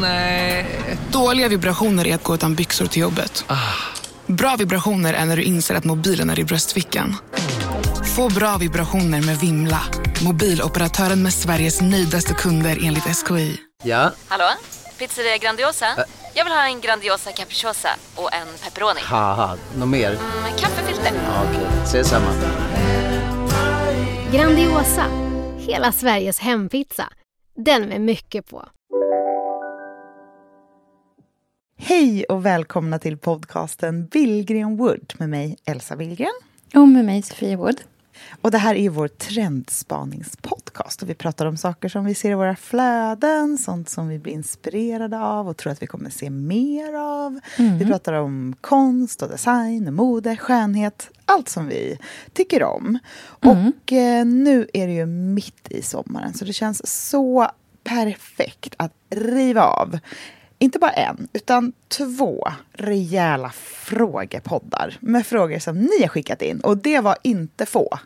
Nej. Dåliga vibrationer är att gå utan byxor till jobbet. Bra vibrationer är när du inser att mobilen är i bröstfickan. Få bra vibrationer med Vimla. Mobiloperatören med Sveriges nöjdaste kunder enligt SKI. Ja, Hallå? Pizzeria Grandiosa? Jag vill ha en Grandiosa capriciosa och en pepperoni. något mer? Med kaffefilter. Ja, Okej, ses samma. Grandiosa, hela Sveriges hempizza. Den med mycket på. Hej och välkomna till podcasten Billgren Wood med mig Elsa Billgren. Och med mig Sofia Wood. Och det här är vår trendspaningspodcast och vi pratar om saker som vi ser i våra flöden, sånt som vi blir inspirerade av och tror att vi kommer se mer av. Vi pratar om konst och design, och mode, skönhet, allt som vi tycker om. Och eh, nu är det ju mitt i sommaren så det känns så perfekt att riva av inte bara en, utan två rejäla frågepoddar med frågor som ni har skickat in. Och det var inte få.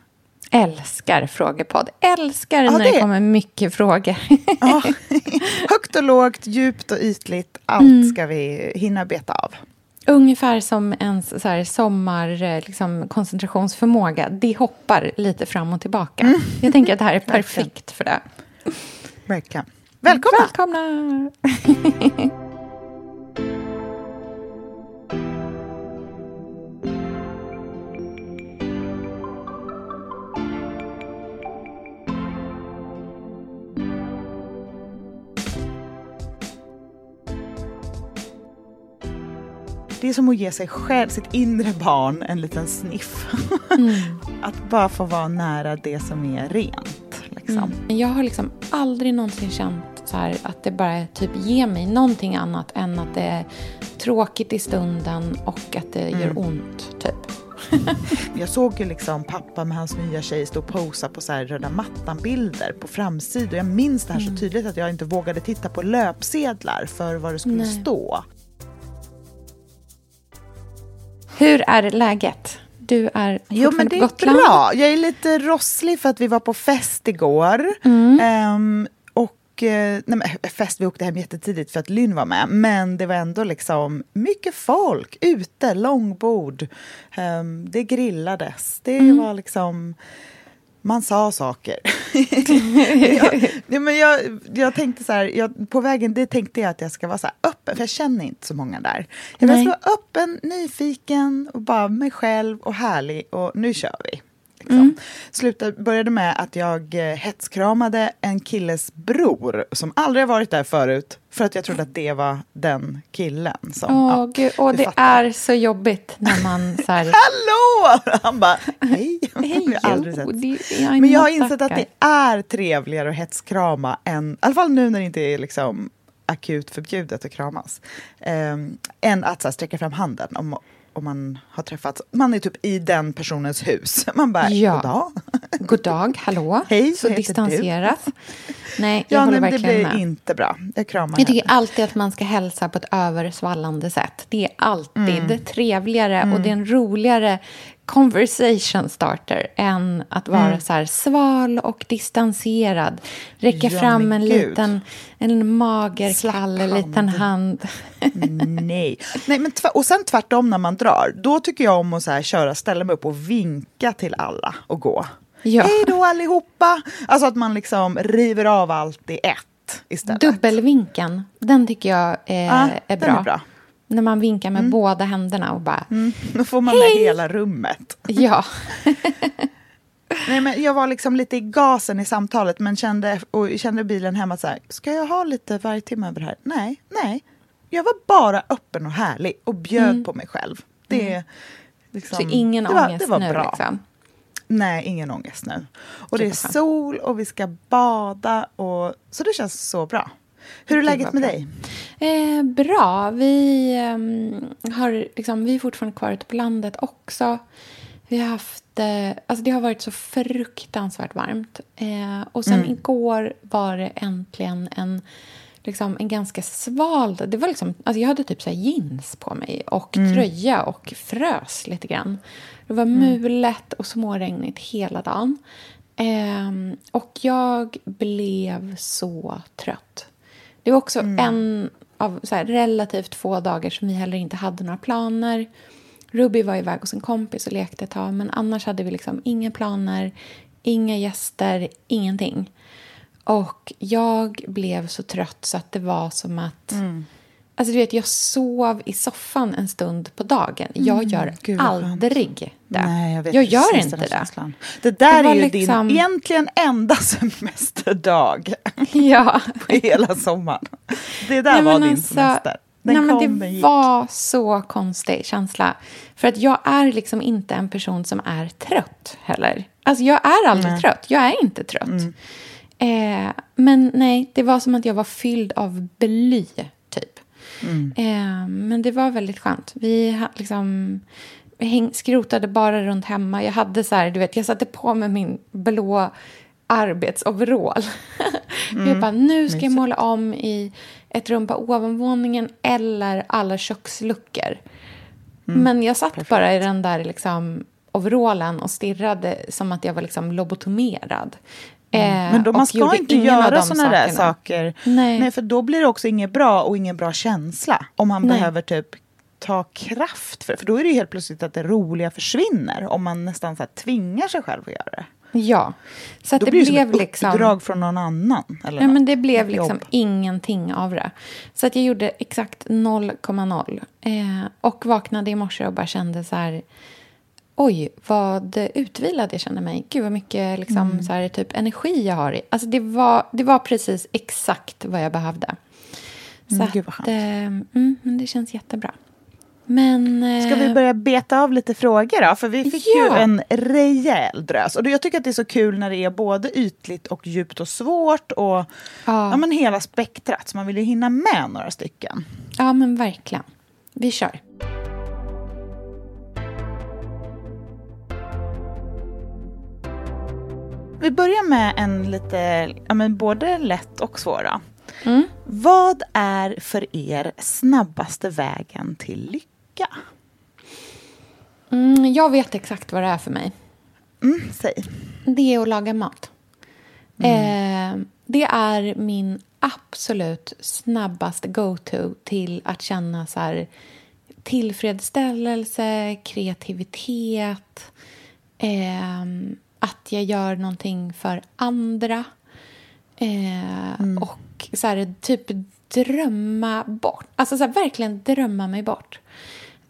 Älskar frågepodd. Älskar Ja, när det- det kommer mycket frågor. Ja. Högt och lågt, djupt och ytligt. Allt ska vi hinna beta av. Ungefär som ens så här, sommar eh, liksom, koncentrationsförmåga. Det hoppar lite fram och tillbaka. Jag tänker att det här är perfekt för det. Verkligen. Välkomna! Välkomna! Det är som att ge sig själv, sitt inre barn, en liten sniff. att bara få vara nära det som är rent. Liksom. Men Jag har liksom aldrig någonsin känt så här att det bara typ ger mig någonting annat än att det är tråkigt i stunden och att det gör ont, typ. Jag såg ju liksom pappa med hans nya tjej stå och posa på så här röda mattan-bilder på framsidor. Jag minns det här så tydligt att jag inte vågade titta på löpsedlar för vad det skulle Nej. stå. Hur är läget? Du är Jo, men det är Gotland. bra. Jag är lite rosslig för att vi var på fest igår. Mm. Ehm, och eh, nej, men, fest, vi åkte hem jättetidigt för att Lynn var med. Men det var ändå liksom mycket folk ute, långbord. Ehm, det grillades. Det Mm. var liksom... Man sa saker. jag, ja, men jag, jag tänkte så här, jag, på vägen dit tänkte jag att jag ska vara så här öppen, för jag känner inte så många där. Jag vill Nej. vara öppen, nyfiken och bara mig själv och härlig och nu kör vi. Liksom. Mm. Slutade, började med att jag eh, hetskramade en killes bror som aldrig varit där förut för att jag trodde att det var den killen. Som, Åh, ja, gud, och du det fattar. är så jobbigt när man så här... Hallå! Han bara, hej. Hej, Jag har aldrig sett. det- jag Men jag har insett att det är trevligare att hetskrama än, i alla fall nu när det inte är liksom akut förbjudet att kramas, um, än att så här, sträcka fram handen om, om man har träffats. Man är typ i den personens hus. Man bara, Ja. goddag. God dag, hallå. Hej, så distanserat. Nej, jag Ja, håller nej, men det verkligen blir med. inte bra. Jag kramar Jag tycker henne. alltid att man ska hälsa på ett översvallande sätt. Det är alltid Mm. trevligare och det är en roligare conversation starter än att vara Mm. så sval och distanserad. Räcka Ja, fram en gud. liten, en mager, Slapp kall hand. liten hand. Nej. Nej men och sen tvärtom när man drar, då tycker jag om att så köra, ställa mig upp och vinka till alla och gå. Ja. Hej då allihopa! Alltså att man liksom river av allt i ett istället. Dubbelvinken, den tycker jag är, Ja, är, bra. är bra. När man vinkar med båda händerna och bara... Då får man med hela rummet. Ja. Nej, men jag var liksom lite i gasen i samtalet men kände, och kände bilen hemma så här, ska jag ha lite varje timme över det här? Nej, nej. Jag var bara öppen och härlig och bjöd på mig själv. Det, är liksom, Så ingen det var, ångest det var nu bra. liksom. Nej, ingen ångest nu. Och det är sol och vi ska bada. Och, så det känns så bra. Hur är läget med dig? Eh, bra. Vi, ehm, har, liksom, vi är fortfarande kvar ute på landet också. Vi har haft... Eh, alltså det har varit så fruktansvärt varmt. Eh, och sen igår var det äntligen en, liksom, en ganska sval... Det var liksom, alltså jag hade typ så jeans på mig och tröja och frös lite grann. Det var mulet och småregnigt hela dagen. Ehm, och jag blev så trött. Det var också en av här, relativt få dagar som vi heller inte hade några planer. Ruby var iväg hos en kompis och lekte ett tag, men annars hade vi liksom inga planer, inga gäster, ingenting. Och jag blev så trött så att det var som att... Alltså du vet, jag sov i soffan en stund på dagen. Jag gör Mm, Gud, vad skönt. aldrig det. Nej, jag jag gör inte det. känslan. Det där Det är ju liksom- din egentligen enda semesterdag Ja. på hela sommaren. Det där Nej, var din alltså, semester. Den nej, men det gick. var så konstig känsla. För att jag är liksom inte en person som är trött heller. Alltså jag är aldrig trött. Jag är inte trött. Mm. Eh, men nej, det var som att jag var fylld av bly. Mm. Eh, men det var väldigt skönt. Vi liksom häng, skrotade bara runt hemma. Jag hade så här, du vet, jag satte på mig min blå arbetsoverall. Mm. jag bara, nu ska jag måla om i ett rum på ovanvåningen eller alla köksluckor. Mm. Men jag satt bara i den där liksom, overallen och stirrade som att jag var liksom lobotomerad. Eh, Mm. Men då, man ska inte göra de såna där saker. Nej. för då blir det också inget bra och ingen bra känsla. Om man Nej. behöver typ ta kraft för För då är det ju helt plötsligt att det roliga försvinner. Om man nästan så här tvingar sig själv att göra det. Ja. Så att Då det blir det som blev ett liksom... uppdrag från någon annan. Eller Ja, men något. det blev Ett jobb. liksom ingenting av det. Så att jag gjorde exakt 0,0. Eh, och vaknade i morse och bara kände så här... Oj, vad utvilad jag kände mig. Gud, vad mycket liksom, Mm. så här, typ, energi jag har. i. Alltså, det, var, det var precis exakt vad jag behövde. Så Mm, att, gud, skönt. eh, mm, men det känns jättebra. Men... Eh, Ska vi börja beta av lite frågor då? För vi fick ju Ja. en rejäl drös. Och jag tycker att det är så kul när det är både ytligt och djupt och svårt. Och ja. Ja. men hela spektrat. Så man vill ju hinna med några stycken. Ja, men verkligen. Vi kör. Vi börjar med en lite, ja men både lätt och svår då. Mm. Vad är för er snabbaste vägen till lycka? Mm, jag vet exakt vad det är för mig. Mm, säg. Det är att laga mat. Eh, det är min absolut snabbaste go-to till att känna så här, tillfredsställelse, kreativitet. Eh, att jag gör någonting för andra. Eh, Och så här, typ drömma bort. Alltså så här, verkligen drömma mig bort.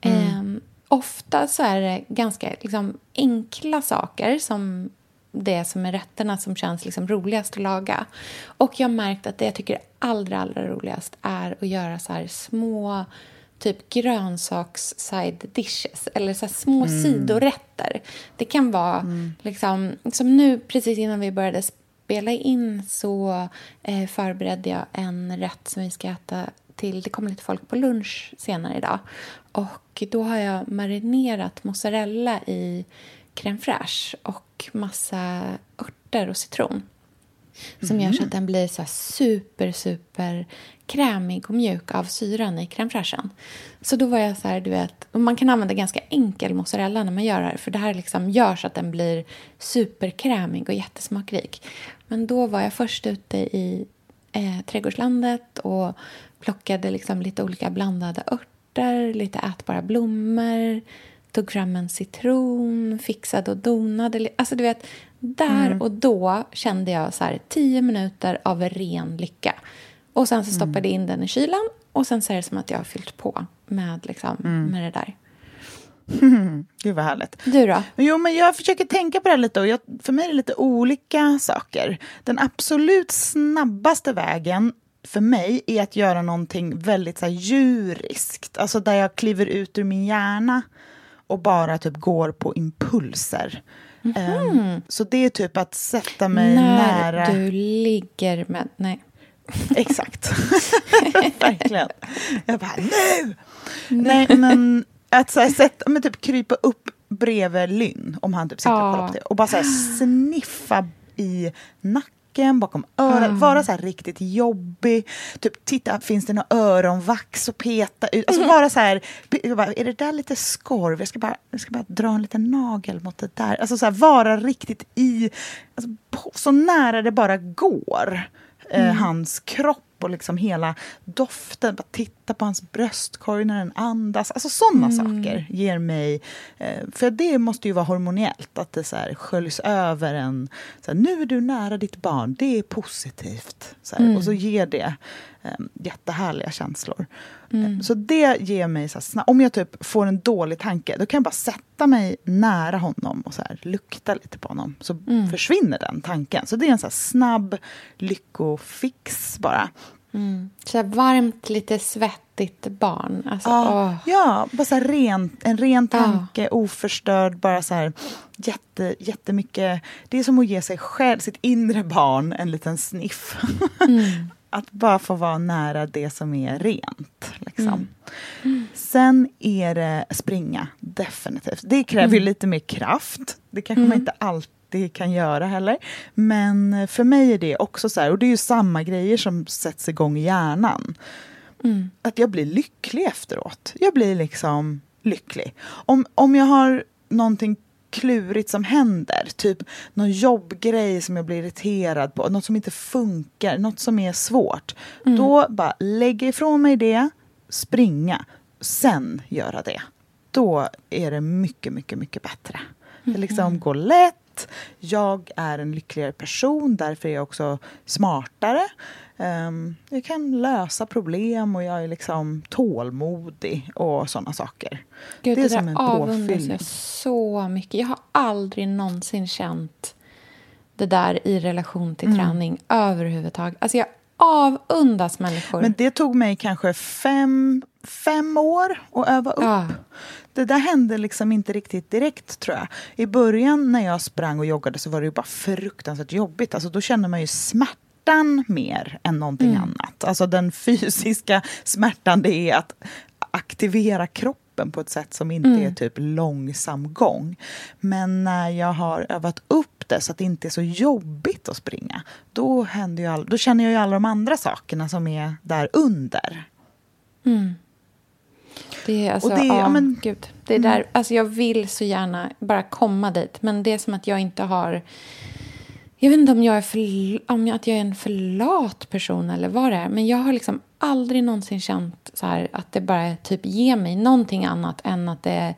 Eh, ofta så är det ganska liksom, enkla saker som det som är rätterna som känns liksom roligast att laga. Och jag har märkt att det jag tycker är allra, allra roligast är att göra så här små typ grönsaks side dishes eller så små sidorätter. Det kan vara liksom, som nu precis innan vi började spela in så eh, förberedde jag en rätt som vi ska äta till, det kommer lite folk på lunch senare idag. Och då har jag marinerat mozzarella i crème fraîche och massa örter och citron. Som gör så att den blir så super, super krämig och mjuk av syran i crème fraîchen. Så då var jag så här, du vet, och man kan använda ganska enkel mozzarella när man gör det här. För det här liksom gör så att den blir superkrämig och jättesmakrik. Men då var jag först ute i eh, trädgårdslandet och plockade liksom lite olika blandade örter, lite ätbara blommor, tog fram en citron, fixade och donade. Alltså du vet, där och då kände jag så här tio minuter av ren lycka. Och sen så stoppade jag in den i kylen och sen så är det som att jag har fyllt på med, liksom, med det där. Gud vad härligt. Du då? Jo, men jag försöker tänka på det här lite och jag, för mig är det lite olika saker. Den absolut snabbaste vägen för mig är att göra någonting väldigt så här, djuriskt. Alltså där jag kliver ut ur min hjärna och bara typ går på impulser. Ehm, så det är typ att sätta mig När nära... du ligger med... Nej. Exakt. Verkligen. Jag bara, nu! Nej, men att så här, sätta, men typ krypa upp bredvid Lynn, om han typ sitter och kollar på det, och bara så här, sniffa i nacken, bakom örat, vara så här riktigt jobbig. Typ titta, finns det några öronvax att peta ut? Alltså vara så här, bara, är det där lite skorv? Jag ska bara, jag ska bara dra en liten nagel mot det där. Alltså så här, vara riktigt i, alltså, så nära det bara går. Eh, hans kropp och liksom hela doften. Bara titta på hans bröstkorg när den andas. Alltså sådana Mm. saker ger mig... Eh, för det måste ju vara hormoniellt, att det så här sköljs över en... Så här, nu är du nära ditt barn, det är positivt. Så här, Och så ger det eh, jättehärliga känslor. Eh, Så det ger mig... Så här, om jag typ får en dålig tanke, då kan jag bara sätta mig nära honom och så här, lukta lite på honom. Så försvinner den tanken. Så det är en så snabb lyckofix bara. Så här varmt, lite svettigt barn. Alltså, Ja, åh. ja bara så ren, en ren tanke, oförstörd, bara så här jätte, jättemycket. Det är som att ge sig själv, sitt inre barn, en liten sniff. att bara få vara nära det som är rent. Liksom. Sen är det springa, definitivt. Det kräver ju lite mer kraft. Det kanske man inte alltid kan göra heller. Men för mig är det också så här, och det är ju samma grejer som sätts igång i hjärnan. Att jag blir lycklig efteråt. Jag blir liksom lycklig. Om, om jag har någonting klurigt som händer, typ någon jobbgrej som jag blir irriterad på, något som inte funkar, något som är svårt. Då bara lägga ifrån mig det, springa, sen göra det. Då är det mycket, mycket, mycket bättre. Det liksom går lätt, jag är en lyckligare person, därför är jag också smartare. Ehm, jag kan lösa problem och jag är liksom tålmodig och sådana saker. Gud, det det, är som där en avundas jag så mycket. Jag har aldrig någonsin känt det där i relation till Mm. träning överhuvudtaget. Alltså jag avundas människor. Men det tog mig kanske fem, fem år att öva upp. Ja. Det där hände liksom inte riktigt direkt tror jag. I början när jag sprang och joggade så var det ju bara fruktansvärt jobbigt. Alltså då kände man ju smärtan mer än någonting annat. Alltså den fysiska smärtan det är att aktivera kroppen på ett sätt som inte är typ långsam gång. Men när jag har övat upp det så att det inte är så jobbigt att springa, då, händer ju all, då känner jag ju alla de andra sakerna som är där under. Det är alltså, Och det ja, ja, men- gud. Det är där, alltså jag vill så gärna bara komma dit, men det är som att jag inte har... Jag vet inte om jag är, för, om jag, att jag är en för lat person eller vad det är, men jag har liksom aldrig någonsin känt så här att det bara typ ger mig någonting annat än att det är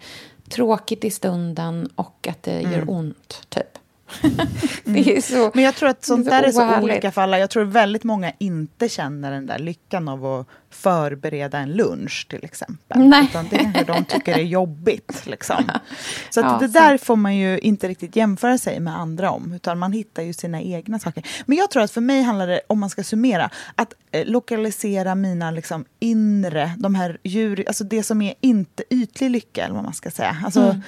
tråkigt i stunden och att det gör ont, typ. det är så... Men jag tror att sånt det är där är så oärligt. olika för alla. Jag tror väldigt många inte känner den där lyckan av att förbereda en lunch till exempel. Nej. Utan det kanske de tycker är jobbigt. Liksom. Så att Ja, det där får man ju inte riktigt jämföra sig med andra om. Utan man hittar ju sina egna saker. Men jag tror att för mig handlar det, om man ska summera, att eh, lokalisera mina liksom, inre, de här djur, alltså det som är inte ytlig lycka, eller vad man ska säga. Alltså,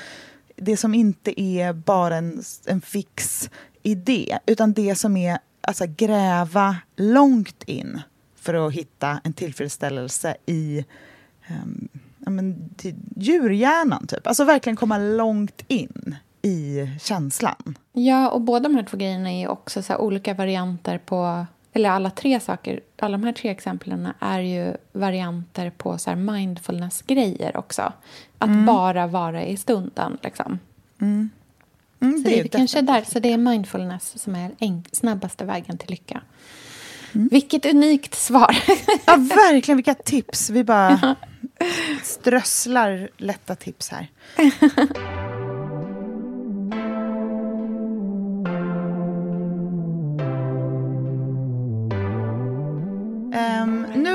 det som inte är bara en, en fix idé, utan det som är alltså, gräva långt in för att hitta en tillfredsställelse i um, ja, men, till djurhjärnan. Typ. Alltså verkligen komma långt in i känslan. Ja, och båda de här två grejerna är också så här olika varianter på... Eller alla tre saker, alla de här tre exemplen är ju varianter på så här mindfulness-grejer också. Att bara vara i stunden, liksom. Mm, Så det, är ju kanske där, så det är mindfulness som är enk, snabbaste vägen till lycka. Vilket unikt svar! Ja, verkligen. Vilka tips. Vi bara strösslar lätta tips här.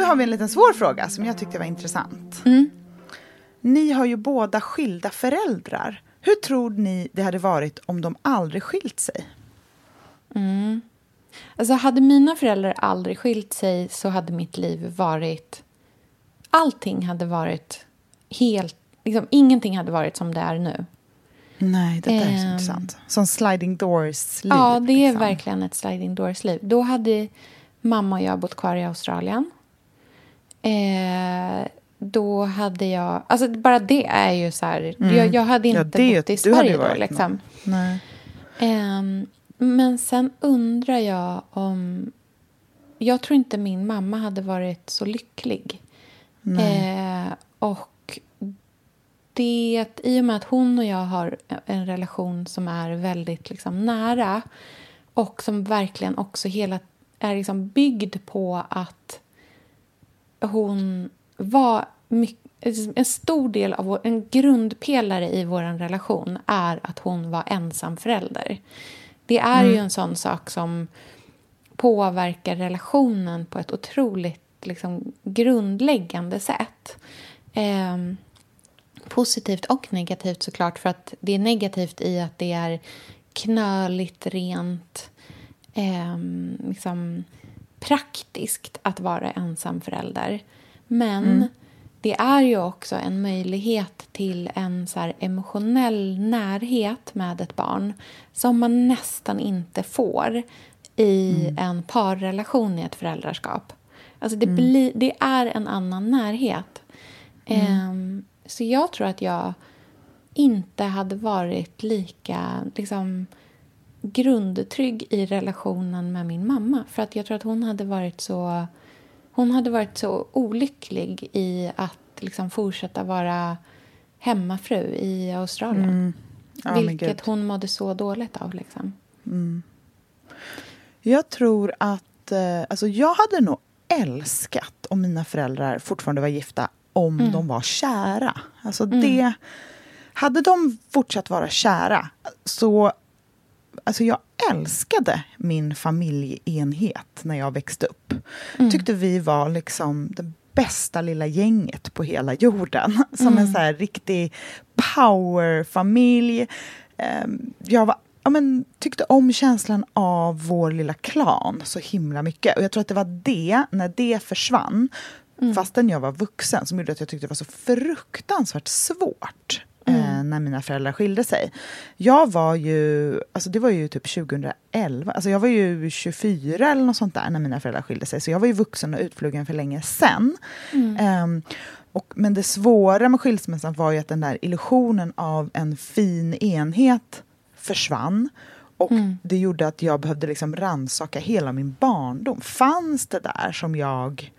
har vi en liten svår fråga som jag tyckte var intressant. Ni har ju båda skilda föräldrar. Hur tror ni det hade varit om de aldrig skilt sig? Alltså, hade mina föräldrar aldrig skilt sig så hade mitt liv varit... Allting hade varit helt... Liksom, ingenting hade varit som det är nu. Nej, det där är så Ehm. intressant. Som sliding doors-liv. Ja, det är liksom. verkligen ett sliding doors-liv. Då hade mamma och jag bott kvar i Australien. Eh, då hade jag... Alltså bara det är ju så här... Jag, jag hade Ja, inte det är ju- bott i Sverige då, liksom. Ehm, men sen undrar jag om... Jag tror inte min mamma hade varit så lycklig. Eh, och det, i och med att hon och jag har en relation som är väldigt liksom, nära och som verkligen också hela är liksom byggd på att hon var mycket en stor del av vår, en grundpelare i vår relation är att hon var ensamförälder. Det är mm. ju en sån sak som påverkar relationen på ett otroligt liksom, grundläggande sätt. Eh, positivt och negativt såklart, för att det är negativt i att det är knöligt, rent, eh, liksom, praktiskt att vara ensamförälder. Men mm. det är ju också en möjlighet till en så emotionell närhet med ett barn som man nästan inte får i mm. en parrelation i ett föräldraskap. Alltså det, mm. bli, det är en annan närhet. Um, så jag tror att jag inte hade varit lika liksom, grundtrygg i relationen med min mamma. För att jag tror att hon hade varit så, hon hade varit så olycklig i att liksom, fortsätta vara hemmafru i Australien. Mm. Ja, vilket hon mådde så dåligt av. Liksom. Mm. Jag tror att... Eh, alltså jag hade nog älskat om mina föräldrar fortfarande var gifta om mm. de var kära. Alltså mm. det... Hade de fortsatt vara kära så... Alltså jag älskade min familjeenhet när jag växte upp. Mm. Tyckte vi var liksom det bästa lilla gänget på hela jorden. Som en mm. så här riktig powerfamilj. Ehm, jag var ja, men, tyckte om känslan av vår lilla klan så himla mycket. Och jag tror att det var det, när det försvann, mm. fastän jag var vuxen, som gjorde att jag tyckte det var så fruktansvärt svårt. Eh, mm. Eh, när mina föräldrar skilde sig. Jag var ju, alltså det var ju typ 2011, alltså jag var ju 24 eller något sånt där när mina föräldrar skilde sig. Så jag var ju vuxen och utflugen för länge sen. Mm. Och, men det svåra med skilsmässan var ju att den där illusionen av en fin enhet försvann. Och mm. det gjorde att jag behövde liksom ransaka hela min barndom. Fanns det där som jag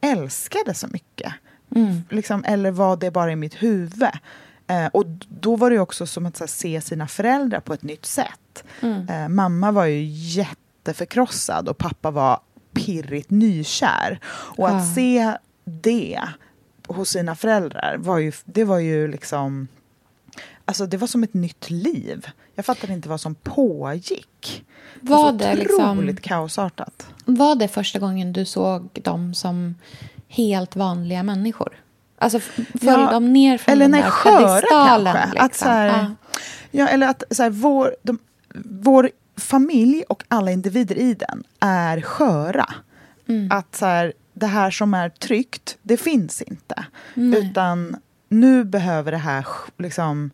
älskade så mycket? Mm. Liksom, eller var det bara i mitt huvud? Eh, och då var det också som att här, se sina föräldrar på ett nytt sätt. Mm. Eh, mamma var ju jätteförkrossad och pappa var pirrigt nykär. Och att se det hos sina föräldrar var ju, det var ju liksom Alltså det var som ett nytt liv. Jag fattade inte vad som pågick. Var det, var så otroligt liksom, kaosartat. Var det första gången du såg dem som helt vanliga människor? Alltså föll ja, de ner från eller den nej, där sköra kanske. Liksom. Att så här, ja. ja. eller att så här, vår, de, vår familj och alla individer i den är sköra. Mm. Att så här, det här som är tryggt, det finns inte. Nej. Utan nu behöver det här liksom...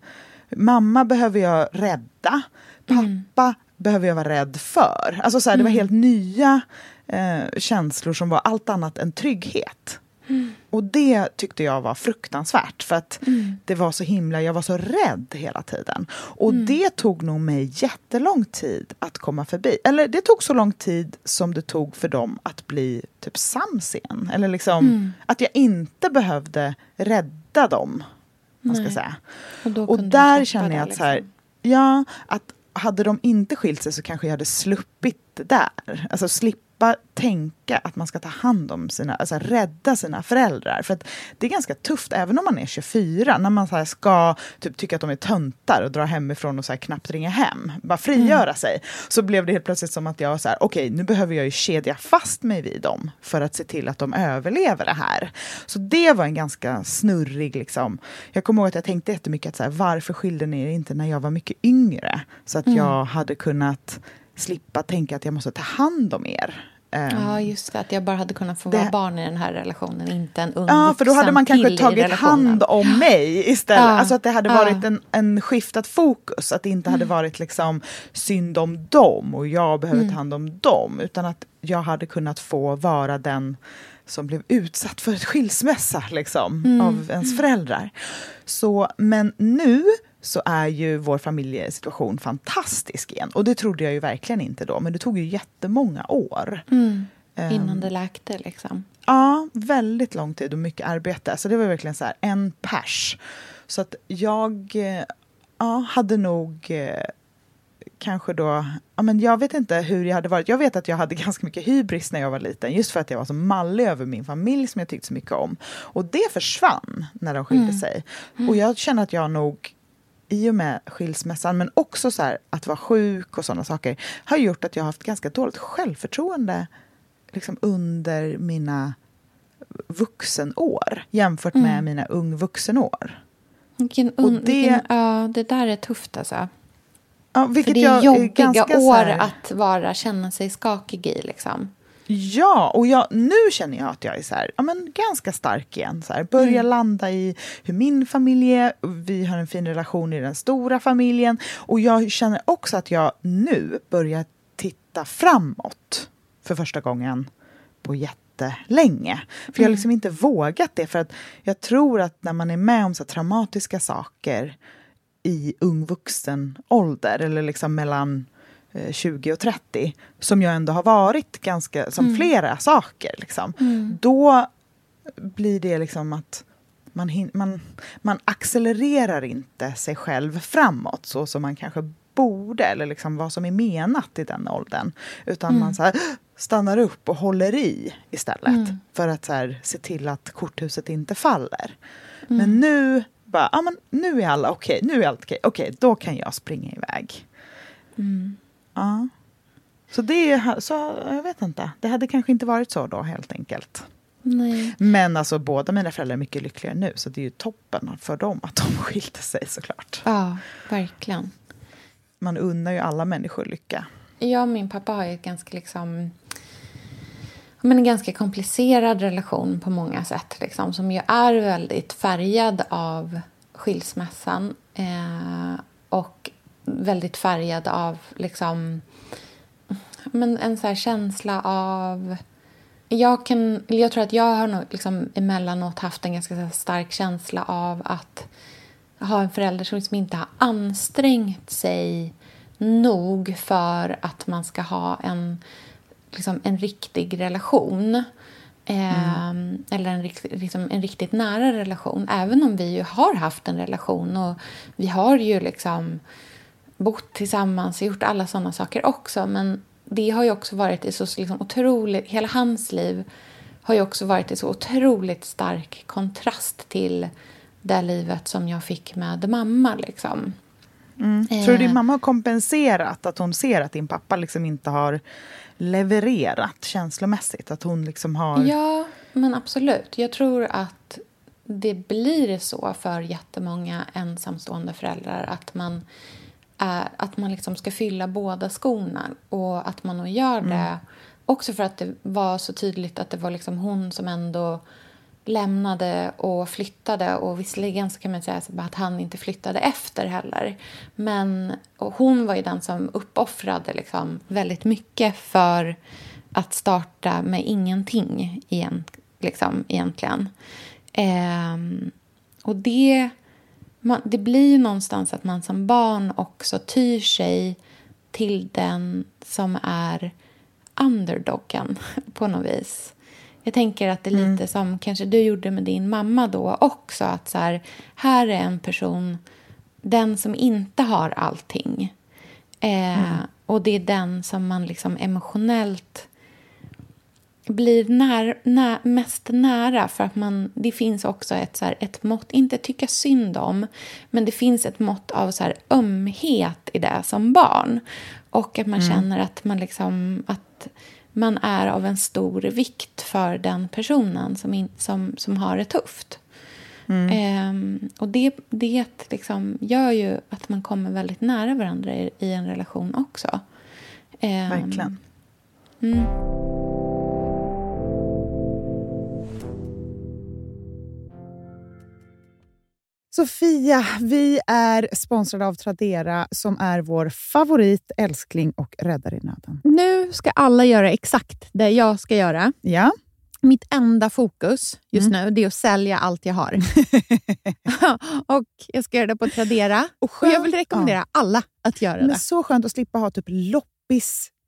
Mamma behöver jag rädda. Pappa mm. behöver jag vara rädd för. Alltså så här, Det var mm. helt nya eh, känslor som var allt annat än trygghet. Mm. Och det tyckte jag var fruktansvärt för att mm. det var så himla, jag var så rädd hela tiden. Och mm. det tog nog mig jättelång tid att komma förbi. Eller det tog så lång tid som det tog för dem att bli typ sams igen. Eller liksom mm. att jag inte behövde rädda dem. Man ska säga. Och, och där känner jag att så här, liksom. ja, att hade de inte skilt sig så kanske jag hade sluppit det där. Alltså slipp slippa tänka att man ska ta hand om sina, alltså rädda sina föräldrar. För det är ganska tufft, även om man är 24, när man så ska typ, tycka att de är töntar och dra hemifrån och så knappt ringa hem, bara frigöra mm. sig. Så blev det helt plötsligt som att jag så här, okej, okay, nu behöver jag ju kedja fast mig vid dem för att se till att de överlever det här. Så det var en ganska snurrig, liksom. Jag kommer ihåg att jag tänkte jättemycket att så här, varför skilde ni er inte när jag var mycket yngre? Så att mm. jag hade kunnat slippa tänka att jag måste ta hand om er. Um, ja, just det. Att jag bara hade kunnat få det, vara barn i den här relationen, inte en ung Ja, för då hade man kanske tagit hand om mig istället. Ja, alltså att det hade varit ja. en, en skiftat fokus. Att det inte mm. hade varit liksom synd om dem och jag behöver mm. ta hand om dem. Utan att jag hade kunnat få vara den som blev utsatt för ett skilsmässa liksom, mm. av ens föräldrar. Så, men nu så är ju vår familjesituation fantastisk igen. Och det trodde jag ju verkligen inte då, men det tog ju jättemånga år. Mm. Innan um, det läkte liksom? Ja, väldigt lång tid och mycket arbete. Så det var verkligen så här, en pers. Så att jag eh, ja, hade nog eh, kanske då... Ja, men jag vet inte hur jag hade varit. Jag vet att jag hade ganska mycket hybris när jag var liten. Just för att jag var så mallig över min familj som jag tyckte så mycket om. Och det försvann när de skilde sig. Och jag känner att jag nog i och med skilsmässan, men också så här, att vara sjuk och sådana saker, har gjort att jag har haft ganska dåligt självförtroende liksom under mina vuxenår jämfört med Mm. mina ung vuxenår. Vilken Och un- det- vilken, ja, det där är tufft alltså. Ja, För vilket det är jag jobbiga ganska så år här- att vara, känna sig skakig i. Liksom. Ja, och jag, nu känner jag att jag är så här, ja, men ganska stark igen. Så här, börjar Mm. landa i hur min familj är. Vi har en fin relation i den stora familjen. Och jag känner också att jag nu börjar titta framåt för första gången på jättelänge. För jag har liksom inte vågat det. För att jag tror att när man är med om så traumatiska saker i ung vuxen ålder eller liksom mellan 20 och 30 som jag ändå har varit ganska som flera saker. Liksom. Då blir det liksom att man, hin- man, man accelererar inte sig själv framåt så som man kanske borde eller liksom vad som är menat i den åldern. Utan man så här, stannar upp och håller i istället för att så här, se till att korthuset inte faller. Men nu, bara, ja, men nu är alla okej, nu är allt okej, okej, då kan jag springa iväg. Ja. Så det så jag vet inte, det hade kanske inte varit så då helt enkelt. Nej. Men alltså båda mina föräldrar är mycket lyckligare nu så det är ju toppen för dem att de skilde sig såklart. Ja, verkligen. Man unnar ju alla människor lycka. Jag och min pappa har ju ett ganska liksom men en ganska komplicerad relation på många sätt. Liksom, som ju är väldigt färgad av skilsmässan. Eh, och väldigt färgad av liksom, men en så känsla av... Jag, kan, jag tror att jag har nog liksom emellanåt haft en ganska stark känsla av att ha en förälder som liksom inte har ansträngt sig nog för att man ska ha en, liksom en riktig relation. Ehm, eller en, liksom en riktigt nära relation. Även om vi ju har haft en relation och vi har ju liksom bott tillsammans och gjort alla sådana saker också. Men det har ju också varit i så liksom otroligt... Hela hans liv har ju också varit i så otroligt stark kontrast till det livet som jag fick med mamma. Liksom. Tror du din Eh. mamma har kompenserat att hon ser att din pappa liksom inte har levererat känslomässigt? Att hon liksom har... Ja, men absolut. Jag tror att det blir så för jättemånga ensamstående föräldrar att man, är, att man liksom ska fylla båda skorna och att man nog gör det också för att det var så tydligt att det var liksom hon som ändå lämnade och flyttade och visserligen så kan man säga att han inte flyttade efter heller. Men hon var ju den som uppoffrade liksom väldigt mycket för att starta med ingenting igen, liksom, egentligen. Ehm, och det, man, det blir ju någonstans att man som barn också tyr sig till den som är underdoggen på något vis. Jag tänker att det är lite som kanske du gjorde med din mamma då också. Att så här, här är en person, den som inte har allting. Eh, Och det är den som man liksom emotionellt blir när, när, mest nära för att man, det finns också ett, så här, ett mått, inte tycka synd om, men det finns ett mått av så här, ömhet i det som barn. Och att man känner att man, liksom, att man är av en stor vikt för den personen som, in, som, som har det tufft. Ehm, och det, det liksom gör ju att man kommer väldigt nära varandra i, i en relation också. Ehm, Verkligen. Mm. Sofia, vi är sponsrade av Tradera som är vår favorit, älskling och räddare i nöden. Nu ska alla göra exakt det jag ska göra. Ja, Mitt enda fokus just nu det är att sälja allt jag har. och Jag ska göra det på Tradera. Och Och jag skönt- vill rekommendera alla att göra men det. så skönt att slippa ha typ loppis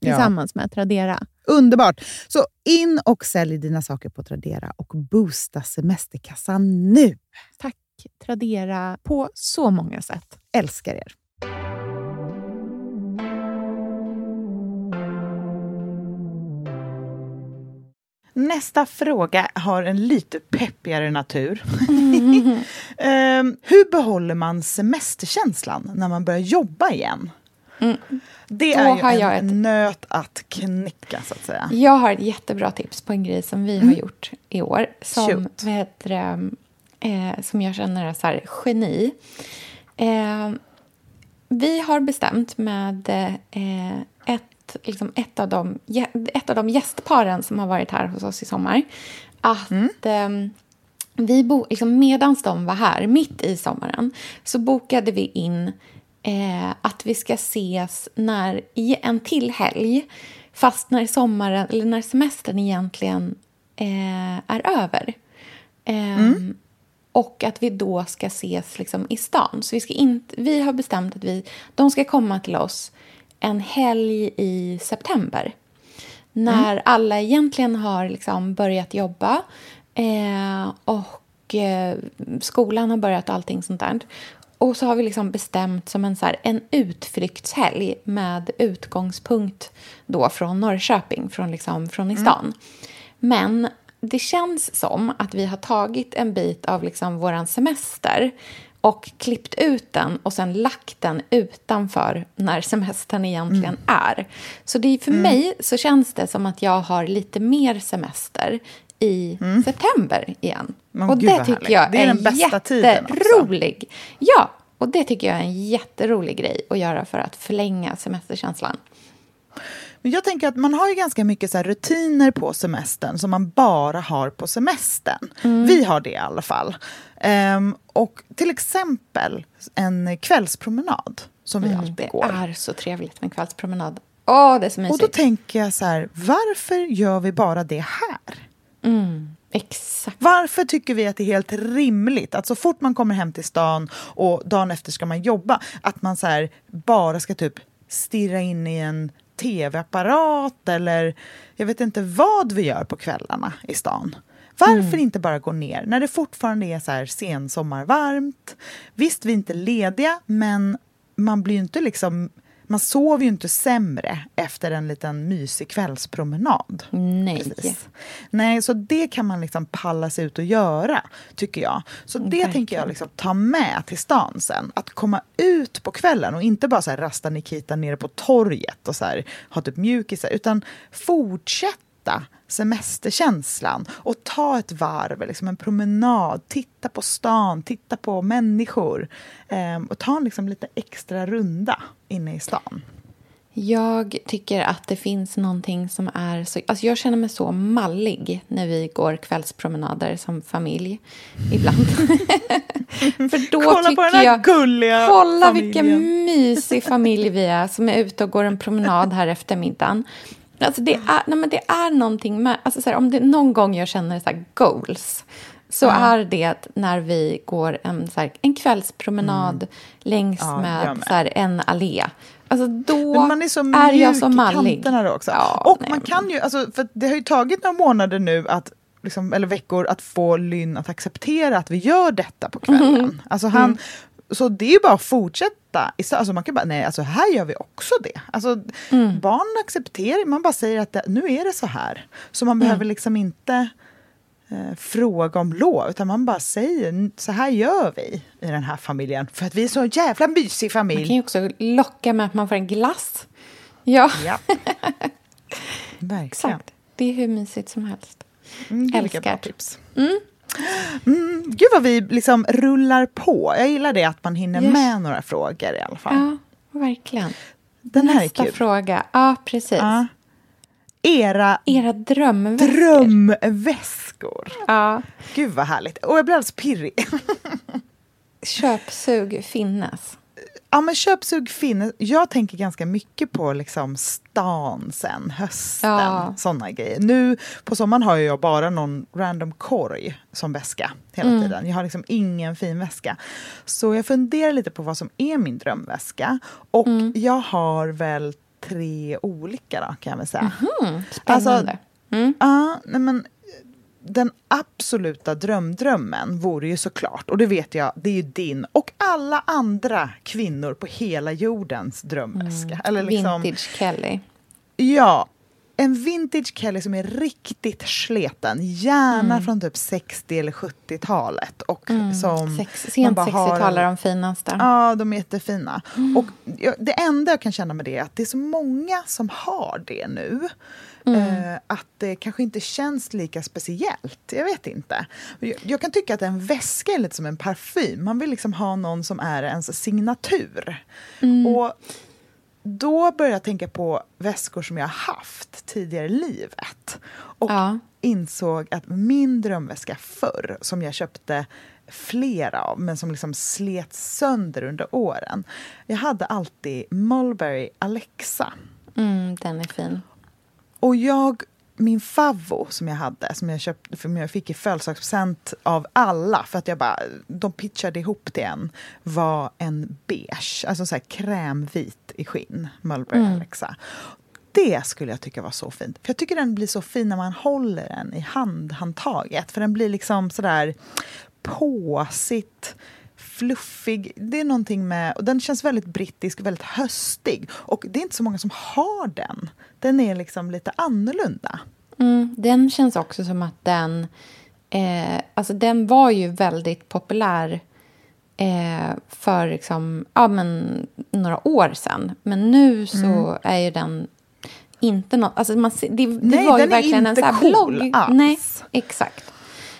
Ja. tillsammans med Tradera. Underbart! Så in och sälj dina saker på Tradera och boosta semesterkassan nu. Tack Tradera på så många sätt. Älskar er! Nästa fråga har en lite peppigare natur. Ehm, hur behåller man semesterkänslan när man börjar jobba igen? Det Då är ju har en jag ett- nöt att knäcka, så att säga. Jag har ett jättebra tips på en grej som vi har gjort i år. Som, det, eh, som jag känner är så här, geni. Eh, vi har bestämt med eh, ett, liksom ett, av de, ett av de gästparen som har varit här hos oss i sommar att eh, vi bo, liksom, medans de var här, mitt i sommaren, så bokade vi in eh, att vi ska ses när, i en till helg fast när sommaren, eller när semestern egentligen eh, är över. Ehm, Och att vi då ska ses liksom i stan. Så vi, ska inte, vi har bestämt att vi, de ska komma till oss en helg i september. När alla egentligen har liksom börjat jobba eh, och eh, skolan har börjat och allting sånt där. Och så har vi liksom bestämt som en, så här, en utflyktshelg med utgångspunkt då från Norrköping, från, liksom, från i stan. Men det känns som att vi har tagit en bit av liksom vår semester och klippt ut den och sen lagt den utanför när semestern egentligen är. Så det, för mig så känns det som att jag har lite mer semester i september igen. Men och det tycker jag Det är är, den bästa jätterolig. Ja, och det tycker jag är en jätterolig grej att göra för att förlänga semesterkänslan. Men jag tänker att man har ju ganska mycket så rutiner på semestern som man bara har på semestern. Mm. Vi har det i alla fall. Ehm, och till exempel en kvällspromenad som vi alltid Mm, Det går. är så trevligt med kvällspromenad. Åh, det är så mysigt. Och då tänker jag så här, varför gör vi bara det här? Mm, exakt. Varför tycker vi att det är helt rimligt att så fort man kommer hem till stan och dagen efter ska man jobba, att man så bara ska typ stirra in i en tv-apparat eller jag vet inte vad vi gör på kvällarna i stan. Varför inte bara gå ner när det fortfarande är så här sensommarvarmt? Visst, vi är inte lediga, men man blir ju inte liksom man sover ju inte sämre efter en liten mysig kvällspromenad. Nej. Precis. Nej, så det kan man liksom palla sig ut och göra, tycker jag. Så det Verkligen. tänker jag liksom ta med till stan sen. Att komma ut på kvällen och inte bara så här rasta Nikita nere på torget och så här, ha typ mjukisar, utan fortsätta semesterkänslan och ta ett varv, liksom en promenad, titta på stan, titta på människor ehm, och ta en liksom lite extra runda inne i stan. Jag tycker att det finns någonting som är så... Alltså jag känner mig så mallig när vi går kvällspromenader som familj. Ibland. För då Kolla tycker på den här jag... gulliga Kolla familjen. vilken mysig familj vi är som är ute och går en promenad här efter middagen. Alltså det, är, nej men det är någonting med... Alltså så här, om det någon gång jag känner så goals så är det när vi går en, så här, en kvällspromenad längs Mm. Ja, med, med. så här, en allé. Alltså då Men man är så är jag så i mallig. kanterna då också. Ja, och nej, man kan ju, alltså, för det har ju tagit några månader nu att liksom, eller veckor att få Lynn att acceptera att vi gör detta på kvällen. Mm. Alltså han så det är ju bara att fortsätta. Alltså man kan bara, nej, alltså här gör vi också det. Alltså, mm. Barn accepterar, man bara säger att det, nu är det så här. Så man mm. behöver liksom inte eh, fråga om lov, utan man bara säger så här gör vi i den här familjen. För att vi är så jävla mysig familj. Man kan ju också locka med att man får en glass. Ja. ja. Verkligen. Exakt. Det är hur mysigt som helst. Mm, Älskar. Bra tips. Mm. Mm, gud vad vi liksom rullar på. Jag gillar det att man hinner yes. med några frågor i alla fall. Ja, verkligen. Den Nästa här är kul. fråga. Ja, precis. Ja. Era, Era drömväskor. drömväskor. Ja. Gud vad härligt. Och jag blir alldeles pirrig. Köpsug finnes. Ja, men köpsug finns. Jag tänker ganska mycket på liksom stan sen, hösten, ja. sådana grejer. Nu på sommaren har jag bara någon random korg som väska hela mm. tiden. Jag har liksom ingen fin väska. Så jag funderar lite på vad som är min drömväska. Och mm. jag har väl tre olika då, kan jag väl säga. Mm, spännande. Alltså, mm. uh, nej men, den absoluta drömdrömmen vore ju såklart, och det vet jag, det är ju din och alla andra kvinnor på hela jordens drömväska. Mm. Eller liksom, vintage Kelly. Ja, en vintage Kelly som är riktigt sleten, gärna mm. från typ 60 eller 70-talet. Och mm. som Sex, sent 60-tal är de finaste. Ja, de är jättefina. Mm. Och det enda jag kan känna med det är att det är så många som har det nu. Mm. Eh, att det kanske inte känns lika speciellt. Jag vet inte. Jag, jag, kan tycka att en väska är lite som en parfym. Man vill liksom ha någon som är ens signatur. Mm. Och då började jag tänka på väskor som jag haft tidigare i livet. Och ja. insåg att min drömväska förr, som jag köpte flera av, men som liksom slet sönder under åren. Jag hade alltid Mulberry Alexa. Mm, den är fin. Och jag, min favvo som jag hade, som jag, köpte, som jag fick i födelsedagspresent av alla, för att jag bara, de pitchade ihop till en, var en beige, alltså så här krämvit i skinn, Mulberry mm. Alexa. Det skulle jag tycka var så fint. För Jag tycker den blir så fin när man håller den i handhandtaget. För den blir liksom sådär påsigt fluffig. Det är någonting med, och den känns väldigt brittisk, väldigt höstig. Och det är inte så många som har den. Den är liksom lite annorlunda. Mm, den känns också som att den... Eh, alltså den var ju väldigt populär eh, för liksom, ja, men, några år sedan. Men nu så mm. är ju den inte något... Alltså man, det, det Nej, var ju verkligen en sån här cool blogg. Alls. Nej, exakt.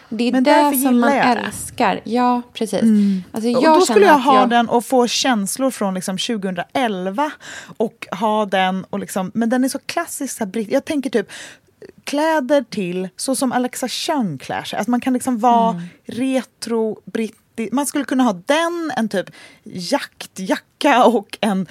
Det är Men det som man älskar. Ja, precis. Mm. Alltså, jag och då skulle jag ha jag... den och få känslor från liksom 2011 och ha den och liksom, men den är så klassisk. Jag tänker typ kläder till så som Alexa Chung klär sig. Att man kan liksom vara mm. retro, brittisk. Man skulle kunna ha den, en typ jaktjacka och en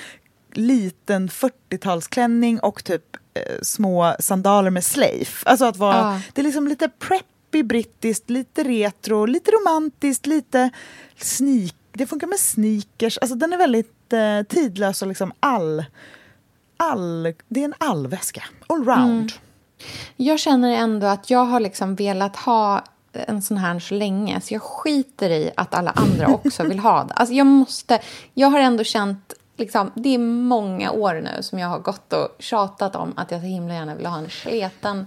liten 40-talsklänning och typ eh, små sandaler med slave. Alltså att vara, ah. det är liksom lite prep poppy brittiskt, lite retro, lite romantiskt, lite sneak. Det funkar med sneakers. Alltså den är väldigt eh, tidlös och liksom all, all... Det är en allväska. Allround. Mm. Jag känner ändå att jag har liksom velat ha en sån här så länge så jag skiter i att alla andra också vill ha det. Alltså jag måste... Jag har ändå känt... Liksom, det är många år nu som jag har gått och tjatat om att jag så himla gärna vill ha en sleten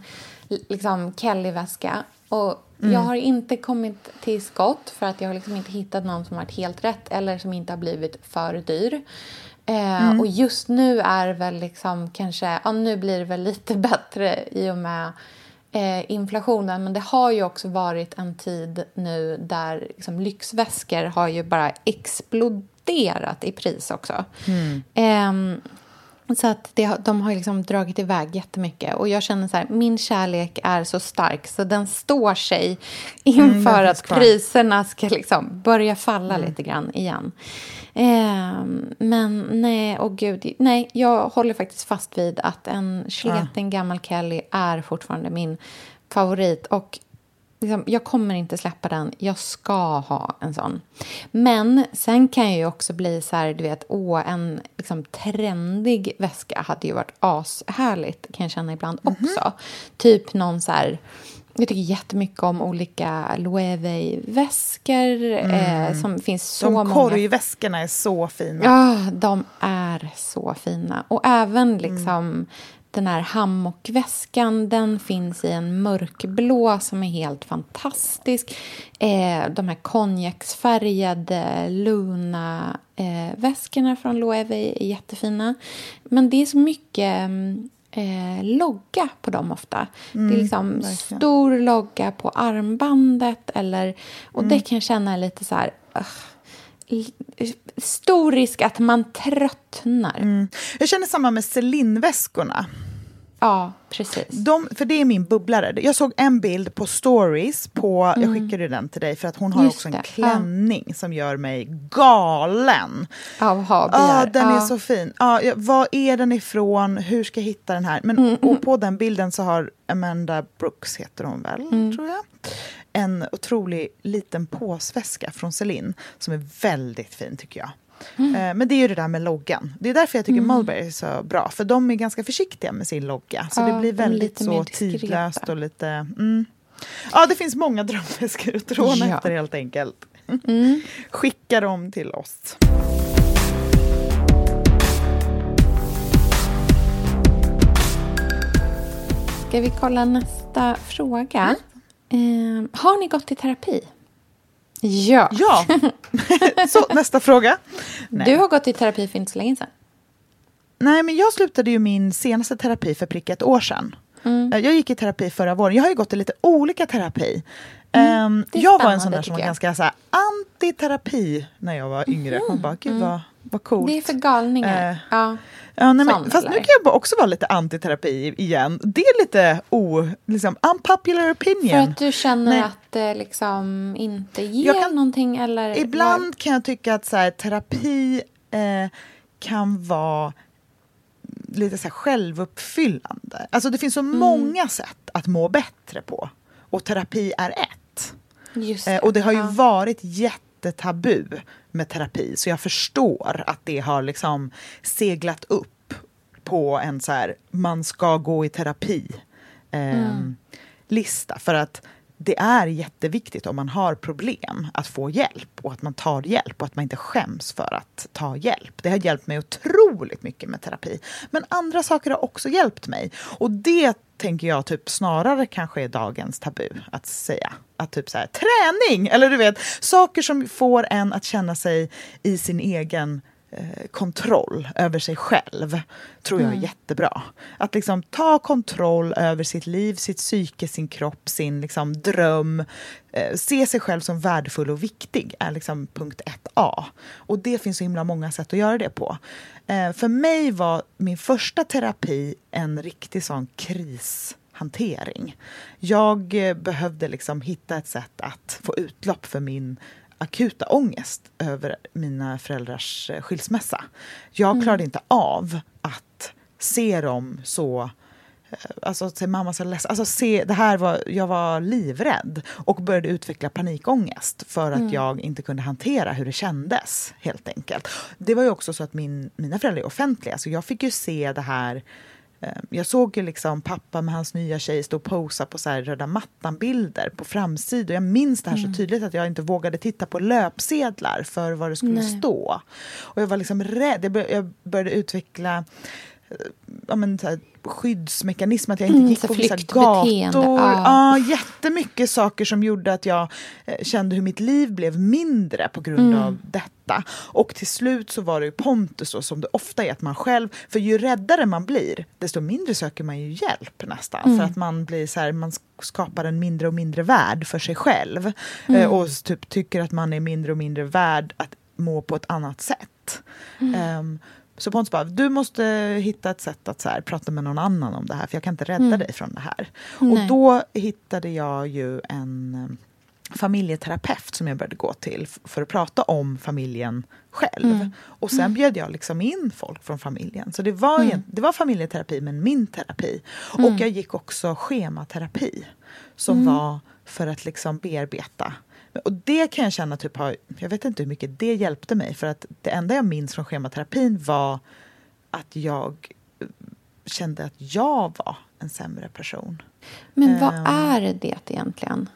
liksom, Kelly-väska. Och mm. Jag har inte kommit till skott för att jag har liksom inte hittat någon som har varit helt rätt eller som inte har blivit för dyr. Eh, mm. Och just nu är väl liksom kanske, ja nu blir det väl lite bättre i och med eh, inflationen men det har ju också varit en tid nu där liksom, lyxväskor har ju bara exploderat i pris också. Mm. Eh, så att det, de har liksom dragit iväg jättemycket. Och jag känner så här, min kärlek är så stark så den står sig inför mm, att priserna ska liksom börja falla mm. lite grann igen. Eh, men nej, och gud, nej, jag håller faktiskt fast vid att en sleten ja. gammal Kelly är fortfarande min favorit. Och liksom, jag kommer inte släppa den. Jag ska ha en sån. Men sen kan jag ju också bli så här, du vet, åh, en liksom, trendig väska hade ju varit ashärligt, kan jag känna ibland mm -hmm. också. Typ någon så här jag tycker jättemycket om olika Loewe-väskor. Mm. Eh, som finns så de många. korgväskorna är så fina. Ja, de är så fina. Och även liksom mm. Den här hammockväskan, den finns i en mörkblå som är helt fantastisk. Eh, de här konjaksfärgade Luna-väskorna eh, från Loewe är jättefina. Men det är så mycket eh, logga på dem ofta. Mm, det är mm, liksom verkligen. stor logga på armbandet. Eller, och mm. det kan jag känna lite så här... Uh, stor risk att man tröttnar. Mm. Jag känner samma med Celine-väskorna. Ja, precis. De, för det är min bubblare. Jag såg en bild på stories, på, mm. jag skickade den till dig för att hon har Just också en det. klänning ja. som gör mig galen. Av Ja, ah, den ja. är så fin. Ja, var är den ifrån? Hur ska jag hitta den här? Men, mm. Och på den bilden så har Amanda Brooks, heter hon väl, mm. tror jag en otrolig liten påsväska från Celine som är väldigt fin tycker jag. Mm. Men det är ju det där med loggan. Det är därför jag tycker mm. Mulberry är så bra. För de är ganska försiktiga med sin logga. Så ja, det blir väldigt så tidlöst och lite... Mm. Ja, det finns många drömväskor att råna ja. efter helt enkelt. Mm. Skicka dem till oss. Ska vi kolla nästa fråga? Eh, har ni gått i terapi? Ja. ja. så nästa fråga. Nej. Du har gått i terapi för inte så länge sedan. Nej, men jag slutade ju min senaste terapi för prick ett år sedan. Mm. Jag gick i terapi förra våren. Jag har ju gått i lite olika terapi. Mm, um, jag var en sån där som var ganska så här, anti-terapi när jag var yngre. Mm. Man bara, gud mm. vad, vad coolt. Det är för galningar. Uh, ja. Ja, nej, men, fast nu kan jag också vara lite antiterapi igen. Det är lite o, liksom, unpopular opinion. För att du känner nej. att det liksom inte ger kan, någonting? Eller ibland var... kan jag tycka att så här, terapi eh, kan vara lite så här självuppfyllande. Alltså det finns så mm. många sätt att må bättre på. Och terapi är ett. Det, eh, och det har ju ja. varit jättetabu med terapi. Så jag förstår att det har liksom seglat upp på en så här, man ska gå i terapi eh, mm. lista. För att det är jätteviktigt om man har problem att få hjälp och att man tar hjälp och att man inte skäms för att ta hjälp. Det har hjälpt mig otroligt mycket med terapi. Men andra saker har också hjälpt mig. Och det tänker jag typ snarare kanske är dagens tabu att säga. Att typ så här, träning! Eller du vet, saker som får en att känna sig i sin egen kontroll över sig själv tror jag är mm. jättebra. Att liksom ta kontroll över sitt liv, sitt psyke, sin kropp, sin liksom, dröm. Eh, se sig själv som värdefull och viktig är liksom punkt 1A. Och det finns så himla många sätt att göra det på. Eh, för mig var min första terapi en riktig sån krishantering. Jag eh, behövde liksom hitta ett sätt att få utlopp för min akuta ångest över mina föräldrars eh, skilsmässa. Jag mm. klarade inte av att se dem så Alltså se mamma så ledsen. Alltså, se, det här var, jag var livrädd och började utveckla panikångest för att mm. jag inte kunde hantera hur det kändes. helt enkelt. Det var ju också så att min, mina föräldrar är offentliga så jag fick ju se det här eh, jag såg ju liksom pappa med hans nya tjej stå och posa på så röda mattan-bilder på framsidan. Jag minns det här mm. så tydligt att jag inte vågade titta på löpsedlar för vad det skulle Nej. stå. Och jag var liksom rädd. Jag började utveckla ja, men, så här, skyddsmekanism, att jag inte mm, gick på vissa gator. Ja. ja, jättemycket saker som gjorde att jag eh, kände hur mitt liv blev mindre på grund mm. av detta. Och till slut så var det Pontus då, som det ofta är, att man själv, för ju räddare man blir, desto mindre söker man ju hjälp nästan. Mm. För att man blir så här, man skapar en mindre och mindre värld för sig själv. Mm. Eh, och typ tycker att man är mindre och mindre värd att må på ett annat sätt. Um, så Pontus bara, du måste hitta ett sätt att så här, prata med någon annan om det här, för jag kan inte rädda mm. dig från det här. Nej. Och då hittade jag ju en eh, familjeterapeut som jag började gå till för att prata om familjen själv. Mm. Och sen mm. bjöd jag liksom in folk från familjen. Så det var, mm. en, det var familjeterapi, men min terapi. Och mm. jag gick också schematerapi, som mm. var för att liksom bearbeta och det kan jag känna typ har, jag vet inte hur mycket det hjälpte mig för att det enda jag minns från schematerapin var att jag kände att jag var en sämre person. Men vad Ehm. är det egentligen?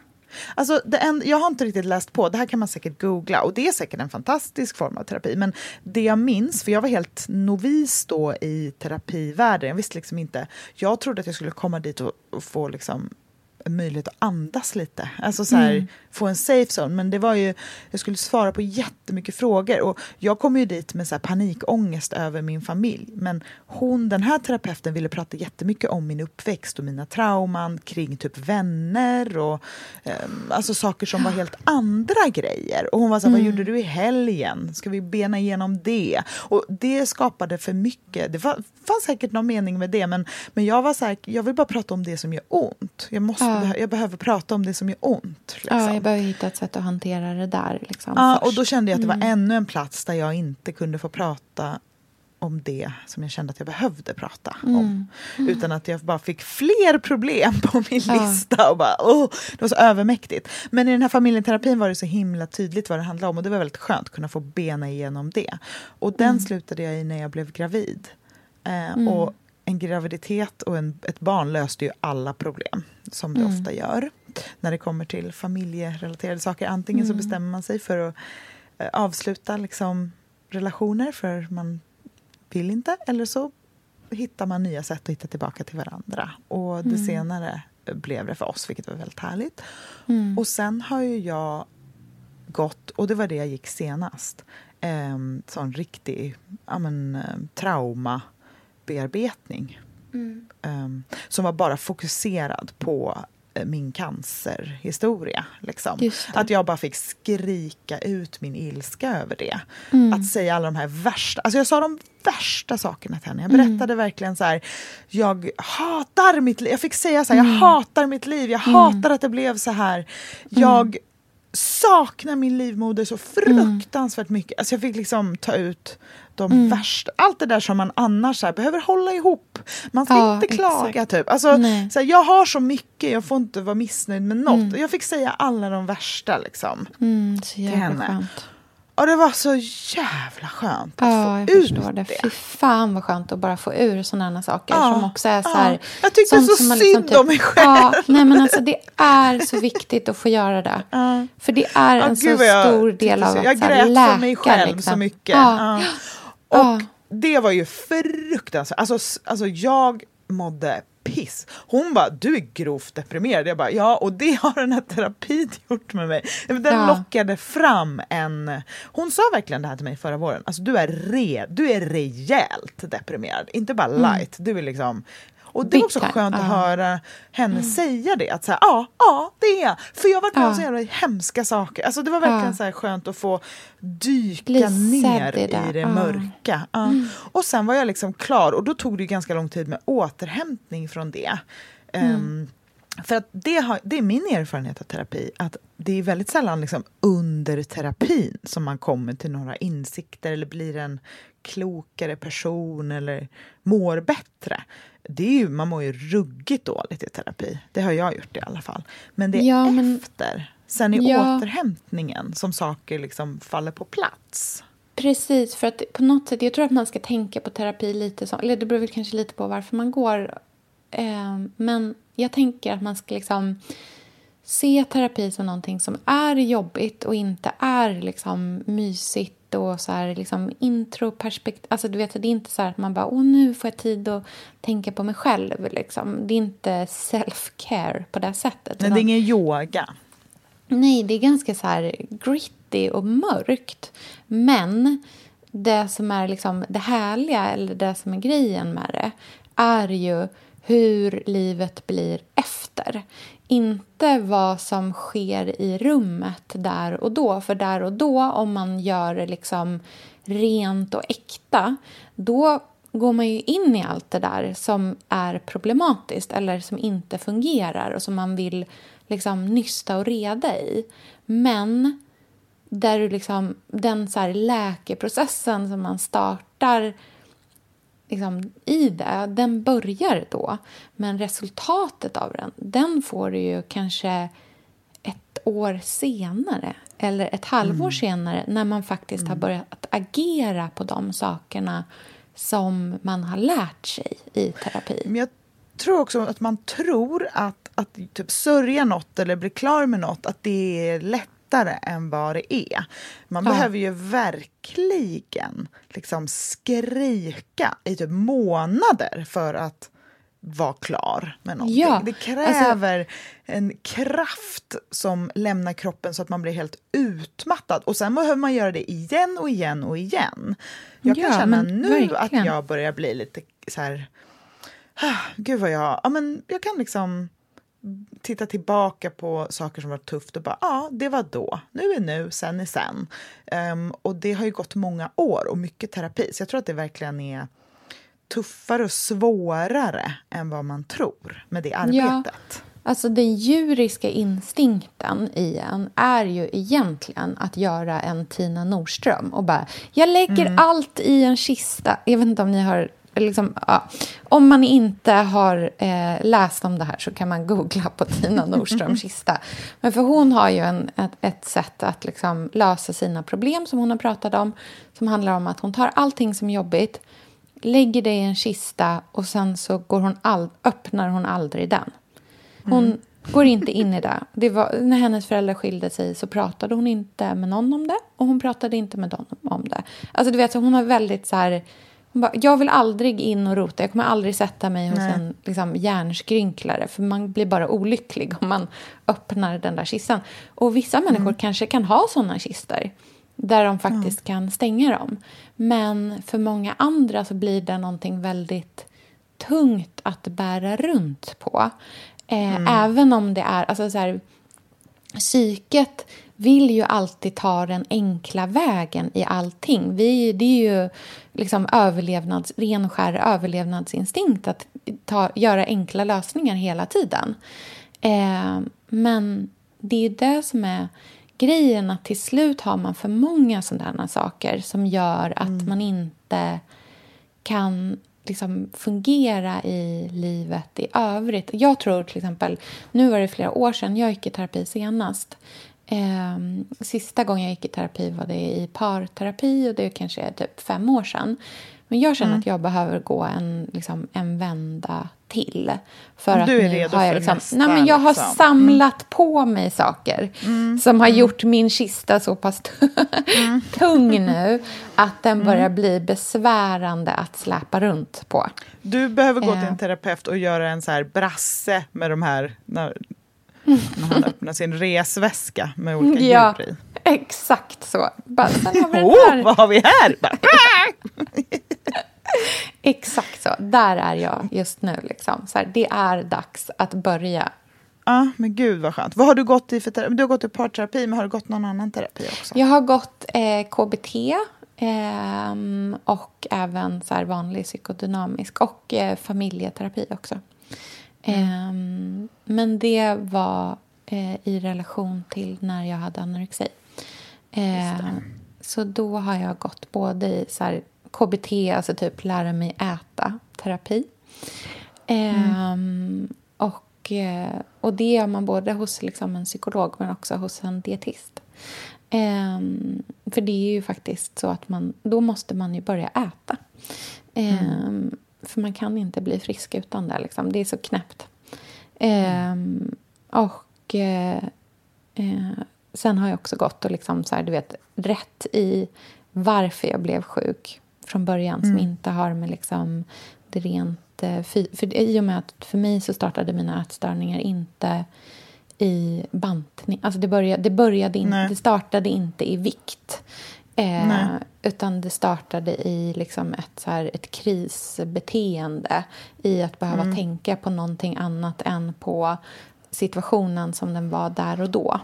Alltså, det en, jag har inte riktigt läst på, det här kan man säkert googla och det är säkert en fantastisk form av terapi. Men det jag minns, för jag var helt novis då i terapivärlden, jag visste liksom inte, jag trodde att jag skulle komma dit och, och få liksom en möjlighet att andas lite. Alltså så här, få en safe zone. Men det var ju, jag skulle svara på jättemycket frågor. Och jag kom ju dit med så här panikångest över min familj. Men hon, den här terapeuten ville prata jättemycket om min uppväxt och mina trauman kring typ vänner och ehm, alltså saker som var helt andra grejer. Och hon var så här, vad gjorde du i helgen? Ska vi bena igenom det? Och det skapade för mycket. Det var, fanns säkert någon mening med det, men, men jag var så här, jag vill bara prata om det som gör ont. Jag, måste, Ja. jag behöver prata om det som gör ont. Liksom. Ja, jag behöver hitta ett sätt att hantera det där. Liksom, Ja, först. och då kände jag att det var ännu en plats där jag inte kunde få prata om det som jag kände att jag behövde prata om. Utan att jag bara fick fler problem på min Ja. lista. Och bara, åh, det var så övermäktigt. Men i den här familjeterapin var det så himla tydligt vad det handlade om. Och det var väldigt skönt att kunna få bena igenom det. Och den slutade jag i när jag blev gravid. Eh, Och en graviditet och en, ett barn löste ju alla problem, som det ofta gör när det kommer till familjerelaterade saker. Antingen så bestämmer man sig för att eh, avsluta liksom, relationer för man vill inte, eller så hittar man nya sätt att hitta tillbaka till varandra. Och det senare blev det för oss, vilket var väldigt härligt. Och sen har ju jag gått, och det var det jag gick senast, eh, sån riktig ja, men, eh, traumabearbetning. Eh, som var bara fokuserad på eh, min cancerhistoria. Liksom. Att jag bara fick skrika ut min ilska över det. Mm. Att säga alla de här värsta, alltså jag sa de värsta sakerna till henne. Jag Mm. berättade verkligen så här, jag hatar mitt liv. Jag fick säga så här, Mm. jag hatar mitt liv, jag hatar att det blev så här. Jag saknar min livmoder så fruktansvärt mycket. Alltså jag fick liksom ta ut de Mm. värsta, allt det där som man annars här, behöver hålla ihop. Man ska Ja, inte klaga exakt. typ. Alltså, Nej. så här, jag har så mycket, jag får inte vara missnöjd med något. Mm. Jag fick säga alla de värsta liksom. Mm, så jävla henne. skönt. Och det var så jävla skönt att Ja, få jag ut förstår det. det. Fy fan vad skönt att bara få ur sådana saker Ja, som också är så ja. här... Jag tyckte sånt så som man liksom synd om mig själv. Ja, nej men alltså det är så viktigt att få göra det. Ja. För det är Ja, en så jag stor del av att Jag så här, grät läka. för mig själv liksom. så mycket. Ja. Ja. Och Ja. det var ju fruktansvärt. Alltså, alltså jag mådde piss. Hon bara, du är grovt deprimerad. Jag bara, ja, och det har den här terapin gjort med mig. Den Ja. lockade fram en... Hon sa verkligen det här till mig förra våren. Alltså, du, är re, du är rejält deprimerad, inte bara light. Du är liksom... Och det Mm. Var också skönt att höra henne säga det. Att säga, ja, ja, det är jag. För jag har varit med om så jävla hemska saker. Alltså, det var verkligen Ja. så här skönt att få dyka Bli ner i det. i det mörka. Ja. Och sen var jag liksom klar och då tog det ganska lång tid med återhämtning från det. Ehm, för att det, har, det är min erfarenhet av terapi, att det är väldigt sällan liksom under terapin som man kommer till några insikter eller blir en klokare person eller mår bättre. Det är ju, man mår ju ruggigt dåligt i terapi. Det har jag gjort i alla fall. Men det är Ja, men- efter, sen i Ja. återhämtningen, som saker liksom faller på plats. Precis, för att på något sätt, jag tror att man ska tänka på terapi lite som, eller det beror väl kanske lite på varför man går. Eh, men jag tänker att man ska liksom se terapi som någonting som är jobbigt och inte är liksom mysigt och så här liksom introperspektiv. Alltså du vet, det är inte så här att man bara, åh nu får jag tid att tänka på mig själv liksom. Det är inte self-care på det sättet. Nej, det är ingen yoga. Nej, det är ganska så här gritty och mörkt. Men det som är liksom det härliga, eller det som är grejen med det är ju hur livet blir efter. Inte vad som sker i rummet där och då. För där och då, om man gör det liksom rent och äkta då går man ju in i allt det där som är problematiskt eller som inte fungerar och som man vill liksom nysta och reda i. Men där du liksom, den så här läkeprocessen som man startar liksom, i det, den börjar då. Men resultatet av den, den får du ju kanske ett år senare eller ett halvår senare när man faktiskt har börjat agera på de sakerna som man har lärt sig i terapi. Men jag tror också att man tror att, att typ sörja något eller bli klar med något, att det är lättare än vad det är. Man Ja. behöver ju verkligen liksom skrika i typ månader för att vara klar med någonting. Ja, Det kräver en kraft som lämnar kroppen så att man blir helt utmattad. Och sen behöver man göra det igen och igen och igen. Jag kan Ja, känna men nu verkligen. att jag börjar bli lite så här... Ah, Gud vad jag... Ja, men jag kan liksom titta tillbaka på saker som var tufft och bara, ja, det var då. Nu är nu, sen är sen. Ehm, och det har ju gått många år och mycket terapi. Så jag tror att det verkligen är tuffare och svårare än vad man tror med det arbetet. Alltså den djuriska instinkten i en är ju egentligen att göra en Tina Nordström och bara, jag lägger Mm. allt i en kista. Jag vet inte om ni har... Liksom, ja. Om man inte har eh, läst om det här så kan man googla på Tina Nordströms kista. Men för hon har ju en, ett, ett sätt att liksom lösa sina problem som hon har pratat om. Som handlar om att hon tar allting som är jobbigt, lägger det i en kista och sen så går hon all, öppnar hon aldrig den. Hon går inte in i det. det var, när hennes föräldrar skilde sig så pratade hon inte med någon om det och hon pratade inte med dem om det. Alltså du vet, så hon har väldigt så här... Bara, jag vill aldrig in och rota. Jag kommer aldrig sätta mig hos Nej. en liksom, hjärnskrynklare för man blir bara olycklig om man öppnar den där kistan. Och vissa människor kanske kan ha såna kistor där de faktiskt kan stänga dem. Men för många andra så blir det någonting väldigt tungt att bära runt på. Eh, Även om det är... Alltså så här, psyket vill ju alltid ta den enkla vägen i allting. Vi, det är ju liksom överlevnads, ren skär överlevnadsinstinkt att ta, göra enkla lösningar hela tiden. Eh, men det är det som är grejen, att till slut har man för många sådana saker som gör att man inte kan liksom fungera i livet i övrigt. Jag tror till exempel, nu var det flera år sedan jag gick i terapi senast. Eh, sista gången jag gick i terapi var det i parterapi och det kanske är typ fem år sedan. Men jag känner att jag behöver gå en, liksom, en vända till. För att nu redo har jag liksom, nästa, nej, men Jag har liksom. samlat på mig saker som har gjort min kista så pass tung nu att den börjar bli besvärande att släpa runt på. Du behöver gå till en terapeut och göra en så här brasse med de här... När, han öppnar sin resväska med olika Ja, djur i. exakt så. Bara, sen har vi Oh, här. vad har vi här? Bara, Exakt så. Där är jag just nu. Liksom. Så här, det är dags att börja. Ja, men gud vad skönt. Vad har du gått i för terapi? Du har gått i parterapi, men har du gått någon annan terapi också? Jag har gått eh, KBT ehm, och även så vanlig psykodynamisk och eh, familjeterapi också. Ehm, men det var eh, i relation till när jag hade anorexi. Eh, så då har jag gått både i så här, KBT, alltså typ lära mig äta-terapi. Ehm, och, eh, och det gör man både hos liksom en psykolog men också hos en dietist. Ehm, för det är ju faktiskt så att man, då måste man ju börja äta. Ehm, För man kan inte bli frisk utan det. Liksom. Det är så knäppt. Ehm, och eh, eh, sen har jag också gått och liksom så här, du vet, rätt i varför jag blev sjuk från början som inte har med liksom det rent... eh, För, för I och med att för mig så startade mina ätstörningar inte i bantning. Alltså det, började, det, började in, Nej. det startade inte i vikt. Eh, utan det startade i liksom ett, så här, ett krisbeteende i att behöva Mm. tänka på någonting annat än på situationen som den var där och då.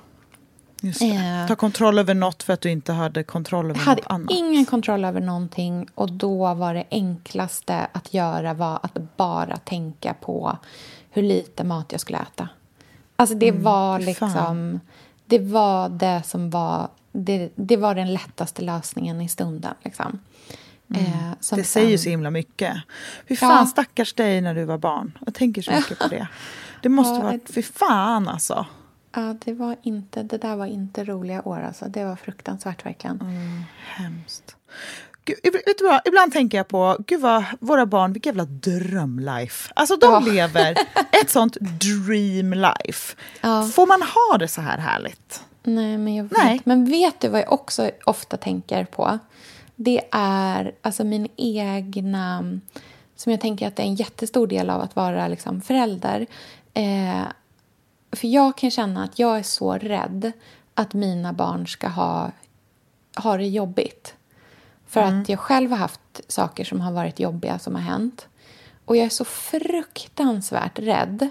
Eh. Ta kontroll över något för att du inte hade kontroll över hade något annat. ingen kontroll över någonting och då var det enklaste att göra var att bara tänka på hur lite mat jag skulle äta. Alltså det var Mm, fan. liksom... Det var det som var... Det, det var den lättaste lösningen i stunden. Liksom. Eh, som Mm. Det sen- säger så himla mycket. Fy fan, Ja. stackars dig när du var barn. Jag tänker så mycket på det. Det måste Ja, vara... ett- Fy fan alltså. Ja, det, var inte, det där var inte roliga år. Alltså. Det var fruktansvärt, verkligen. Mm. Hemskt. gud, vet du vad, ibland tänker jag på, gud vad, våra barn, vilket jävla drömlife. Alltså de Ja. lever ett sånt dream life. Ja. Får man ha det så här härligt? Nej, men jag vet. Nej. Men vet du vad jag också ofta tänker på? Det är alltså min egna... Som jag tänker att det är en jättestor del av att vara liksom, förälder. Eh, för jag kan känna att jag är så rädd att mina barn ska ha, ha det jobbigt. För att jag själv har haft saker som har varit jobbiga som har hänt. Och jag är så fruktansvärt rädd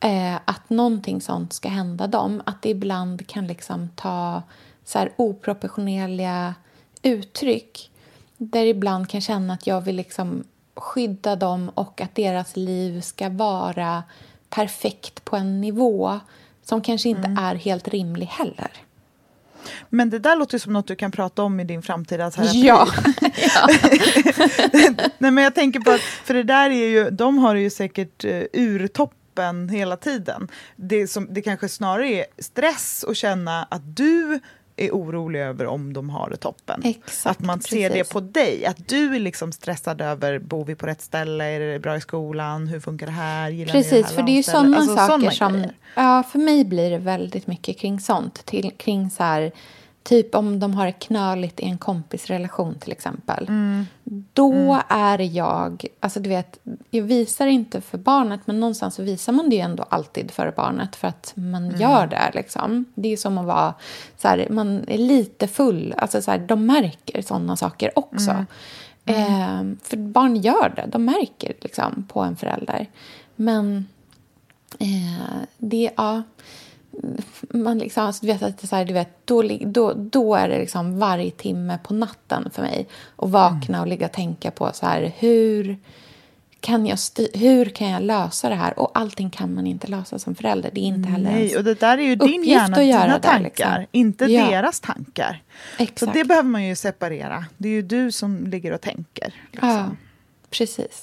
eh, att någonting sånt ska hända dem. Att det ibland kan liksom ta så här oproportionerliga uttryck. Där ibland kan känna att jag vill liksom skydda dem och att deras liv ska vara perfekt på en nivå som kanske inte är helt rimlig heller. Men det där låter som något du kan prata om i din framtida terapi. Ja. Nej, men jag tänker på att, för det där är ju, de har ju säkert uh, ur toppen hela tiden. Det, som, det kanske snarare är stress att känna att du är orolig över om de har det toppen. Exakt, att man ser precis. det på dig, att du är liksom stressad över, bor vi på rätt ställe, är det bra i skolan, hur funkar det här, gillar ni det Precis, här för det är ju sådana Alltså, saker såna som... grejer. Ja, för mig blir det väldigt mycket kring sånt. Till, kring så här, typ om de har det knöligt i en kompisrelation till exempel. Mm. Då är jag... Alltså du vet, jag visar inte för barnet men någonstans så visar man det ju ändå alltid för barnet för att man Mm. gör det. Liksom. Det är som att vara... Så här, man är lite full. Alltså så här, de märker såna saker också. Eh, för barn gör det. De märker liksom, på en förälder. Men eh, det... Ja, man liksom, alltså, du vet, att det så här, du vet, då, då, då är det liksom varje timme på natten för mig att vakna och ligga och tänka på så här, hur kan jag, hur kan jag lösa det här? Och allting kan man inte lösa som förälder. Det är inte heller ens Nej, och det där är ju din hjärna, att göra dina det, tankar, liksom. inte Ja. deras tankar. Så Exakt. det behöver man ju separera. Det är ju du som ligger och tänker. Liksom. Ja, precis.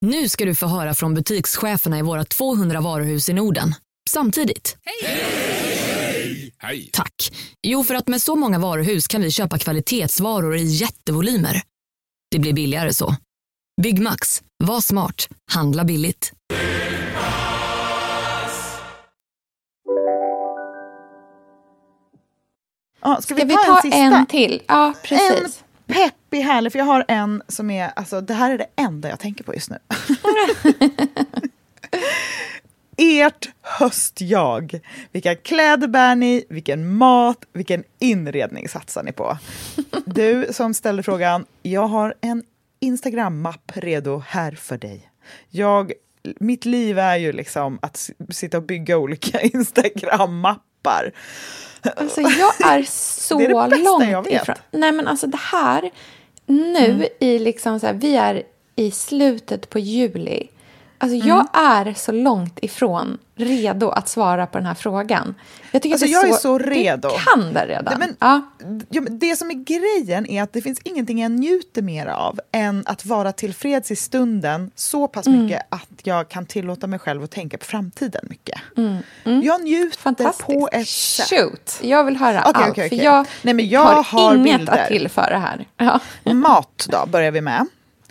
Nu ska du få höra från butikscheferna i våra 200 varuhus i Norden. Samtidigt. Hej! Tack. Jo, för att med så många varuhus kan vi köpa kvalitetsvaror i jättevolymer. Det blir billigare så. Byggmax. Var smart. Handla billigt. Ja, ska, Ska vi ta, en sista? en till? Ja, precis. En peppig, härlig, för jag har en som är, alltså det här är det enda jag tänker på just nu. Ert höstjag. Vilka kläder bär ni? Vilken mat? Vilken inredning satsar ni på? Du som ställer frågan, jag har en Instagram-mapp redo här för dig. Jag, mitt liv är ju liksom att sitta och bygga olika Instagram-mappar. Alltså jag är så Det är det långt jag vet. ifrån. Nej men alltså det här, nu Mm. i liksom så här, vi är i slutet på juli. Alltså Mm. jag är så långt ifrån redo att svara på den här frågan. Jag tycker Alltså, att det jag är så redo. Du kan det redan. Nej, men, ja. ja, men det som är grejen är att det finns ingenting jag njuter mer av än att vara tillfreds i stunden så pass Mm. mycket att jag kan tillåta mig själv att tänka på framtiden mycket. Mm. Mm. Jag njuter på ett sätt. Shoot, jag vill höra Okej, allt. okej, För okej. jag, Nej, men jag har, har inget bilder. att tillföra här. Ja. Mat då, börjar vi med.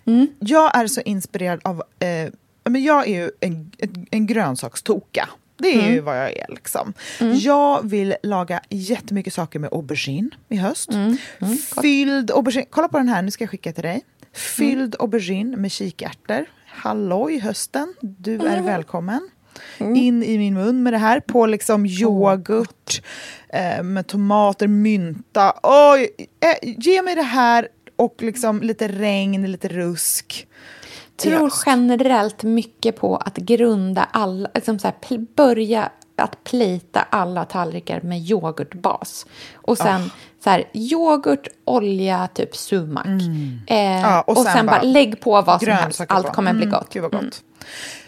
Mm. Jag är så inspirerad av... Eh, men jag är ju en, en, en grönsakstoka. Det är Mm. ju vad jag är. Liksom. Jag vill laga jättemycket saker med aubergine i höst. Mm. Fylld aubergine. Kolla på den här, nu ska jag skicka till dig. Fylld Mm. aubergine med kikärtor. Halloj hösten, du är Mm. välkommen. In i min mun med det här. På liksom yoghurt, eh, med tomater, mynta. Oj, eh, ge mig det här och liksom lite regn, lite rusk. Tror generellt mycket på att grunda alla, liksom så här, börja att plita alla tallrikar med yoghurtbas. Och sen oh. så här, yoghurt, olja, typ sumak. Mm. Eh, ja, och, och, sen, sen bara, lägg på vad som helst. Allt kommer mm. bli gott. Gud vad gott. Mm.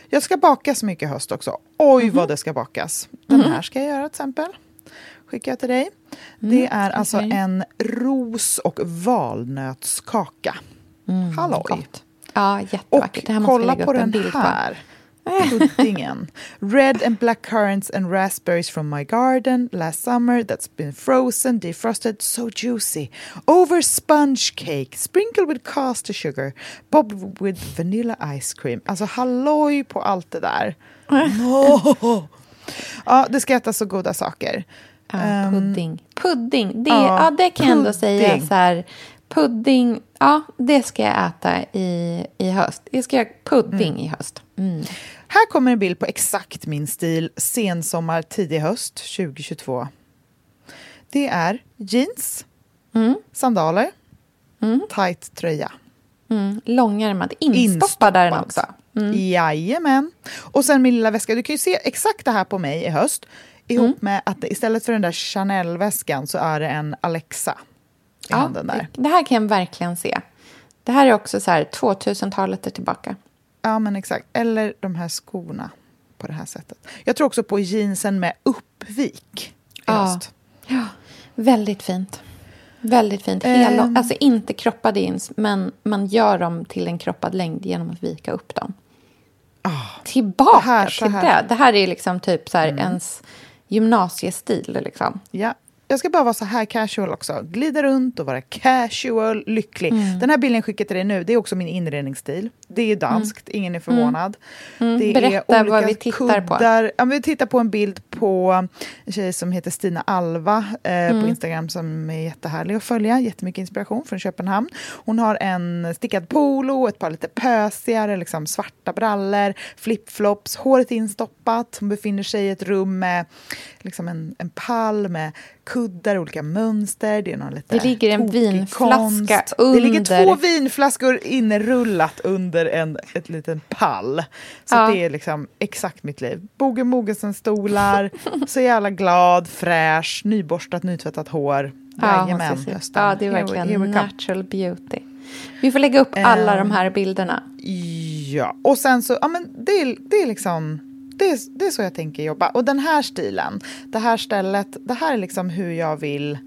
Jag ska baka så mycket höst också. Oj, mm. vad det ska bakas. Den mm. här ska jag göra till exempel. Skickar jag till dig. Mm, det är alltså okay. en ros och valnötskaka. Mm, Halloj! Gott. Ja, jättevackert. Och kolla på den här. Puddingen. Red and black currants and raspberries from my garden last summer that's been frozen, defrosted, so juicy. Over sponge cake, sprinkled with caster sugar, bobbed with vanilla ice cream. Alltså halloj på allt det där. No. Ja, det ska äta så goda saker. Ja, um, pudding. Pudding, det, ja, ja, det kan jag ändå säga så här. Pudding, ja, det ska jag äta i, i höst. Jag ska göra pudding mm. i höst. Mm. Här kommer en bild på exakt min stil sensommar, tidig höst 2022. Det är jeans, mm. sandaler, mm. tight tröja. Mm. Långärmad, instoppad är den också. Mm. Jajamän. Och sen min lilla väska. Du kan ju se exakt det här på mig i höst. Ihop mm. med att istället för den där Chanel-väskan så är det en Alexa i ja, handen där. Det här kan jag verkligen se. Det här är också så här 2000-talet tillbaka. Ja, men exakt. Eller de här skorna på det här sättet. Jag tror också på jeansen med uppvik. Ja. ja, väldigt fint. Väldigt fint. Hela, um, alltså inte kroppade jeans, men man gör dem till en kroppad längd genom att vika upp dem. Oh, Tillbaka det här, till det. Det här är liksom typ så här mm. ens gymnasiestil. Liksom. Ja, jag ska bara vara så här casual också. Glida runt och vara casual, lycklig. Mm. Den här bilden skickar till dig nu, det är också min inredningsstil. Det är danskt, mm. ingen är förvånad. Mm. mm. Det Berätta är vad vi tittar kuddar. på. Ja, vi tittar på en bild på en tjej som heter Stina Alva eh, på mm. Instagram som är jättehärlig att följa. Jättemycket inspiration från Köpenhamn. Hon har en stickad polo, ett par lite pösigare liksom svarta brallor, flipflops, håret instoppat. Hon befinner sig i ett rum med liksom en, en pall med kuddar, olika mönster. Det är någon lite Det ligger en vinflaska konst. under. Det ligger två vinflaskor inrullat under en ett liten pall. Så ja. det är liksom exakt mitt liv. Boge Mogensen-stolar, så jävla glad, fräsch, nyborstat, nytvättat hår. Jajamän, ja, ja, det är verkligen natural beauty. Vi får lägga upp alla um, de här bilderna. Ja, och sen så, ja men det är, det är liksom det är, det är så jag tänker jobba. Och den här stilen, det här stället, det här är liksom hur jag vill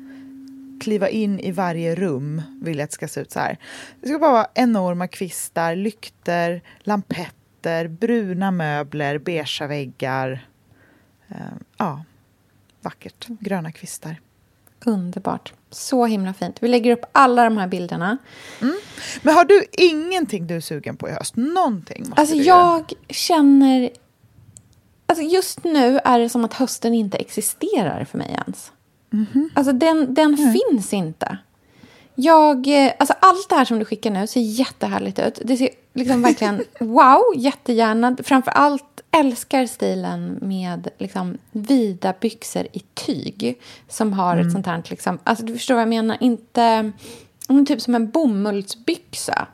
kliva in i varje rum, vill jag att det ska se ut så här. Det ska bara vara enorma kvistar, lykter, lampetter, bruna möbler, beigea väggar. Uh, ja, vackert. Gröna kvistar. Underbart. Så himla fint. Vi lägger upp alla de här bilderna. Mm. Men har du ingenting du är sugen på i höst? Någonting? Måste alltså, jag känner Alltså just nu är det som att hösten inte existerar för mig ens. Mm -hmm. Alltså den, den mm. finns inte. Jag, eh, alltså allt det här som du skickar nu ser jättehärligt ut. Det ser liksom verkligen wow, jättegärna. Framför allt älskar stilen med liksom vida byxor i tyg. Som har mm. ett sånt här, liksom, alltså du förstår vad jag menar, inte typ som en bomullsbyxa.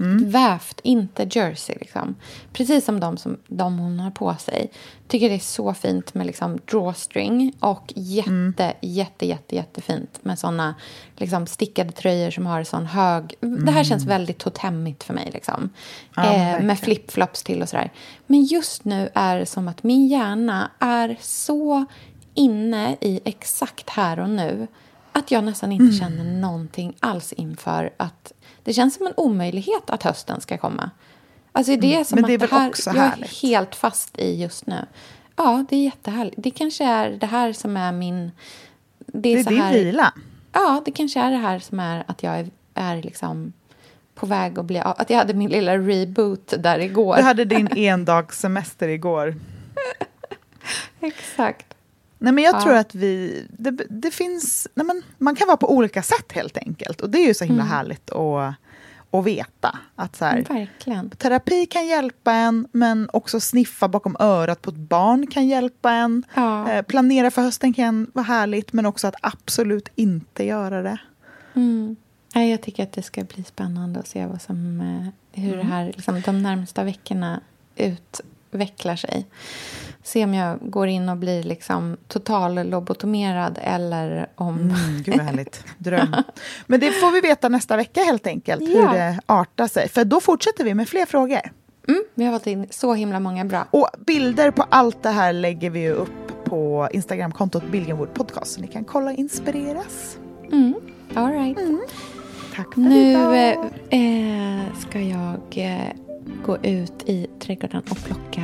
Mm. Vävt, inte jersey. Liksom. Precis som de, som de hon har på sig. Tycker det är så fint med liksom drawstring och jätte, mm. jätte, jätte, jättefint med såna liksom stickade tröjor som har sån hög... Mm. Det här känns mm. väldigt totemmigt för mig. Liksom. Ja, eh, med flipflops till och sådär. Men just nu är det som att min hjärna är så inne i exakt här och nu att jag nästan inte mm. känner någonting alls inför att det känns som en omöjlighet att hösten ska komma. Alltså det är mm. som Men det är att det här, jag är helt fast i just nu. Ja, det är jättehärligt. Det kanske är det här som är min... Det är, det är så din här, vila. Ja, det kanske är det här som är att jag är, är liksom på väg att bli... Att jag hade min lilla reboot där igår. Du hade din endagssemester igår. Exakt. Nej, men jag ja. tror att vi... Det, det finns... Nej, men man kan vara på olika sätt, helt enkelt. Och Det är ju så himla mm. härligt att, att veta. Att så här, Verkligen. Terapi kan hjälpa en, men också sniffa bakom örat på ett barn kan hjälpa en. Ja. Eh, planera för hösten kan vara härligt, men också att absolut inte göra det. Mm. Jag tycker att det ska bli spännande att se vad som, eh, hur mm. det här, liksom, de närmsta veckorna utvecklar sig. Se om jag går in och blir liksom total lobotomerad eller om... Mm, gud vad härligt. Dröm. Men det får vi veta nästa vecka helt enkelt, ja. hur det artar sig. För då fortsätter vi med fler frågor. Mm, vi har fått in så himla många bra. Och bilder på allt det här lägger vi upp på Instagramkontot Billgrenwood Podcast så ni kan kolla och inspireras. Mm, all right. Mm. Tack för nu, idag. Nu eh, ska jag eh, gå ut i trädgården och plocka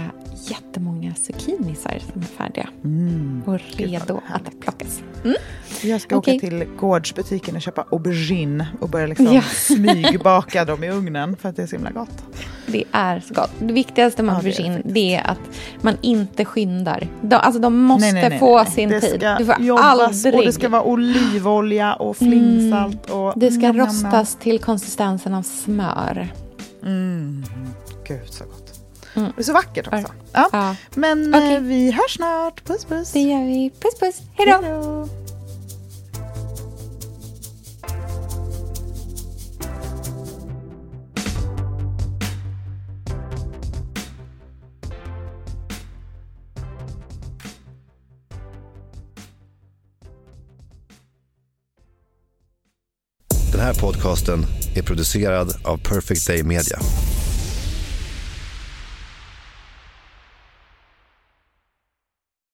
jättemånga zucchinisar som är färdiga mm. och redo att plockas. Mm. Jag ska okay. åka till gårdsbutiken och köpa aubergine och börja liksom ja. smygbaka dem i ugnen för att det är så himla gott. Det är så gott. Det viktigaste med ja, aubergine det är, att man inte skyndar. De, alltså de måste nej, nej, nej, få sin det tid. Du får jobbas, aldrig... Och det ska vara olivolja och flingsalt. Och det ska rostas till konsistensen av smör. Mm. Gud så gott. Mm. Det är så vackert också. Ja. ja. Men okay. Eh, vi hörs snart. Puss puss. Det gör vi. Puss puss. Hej då. Den här podcasten är producerad av Perfect Day Media.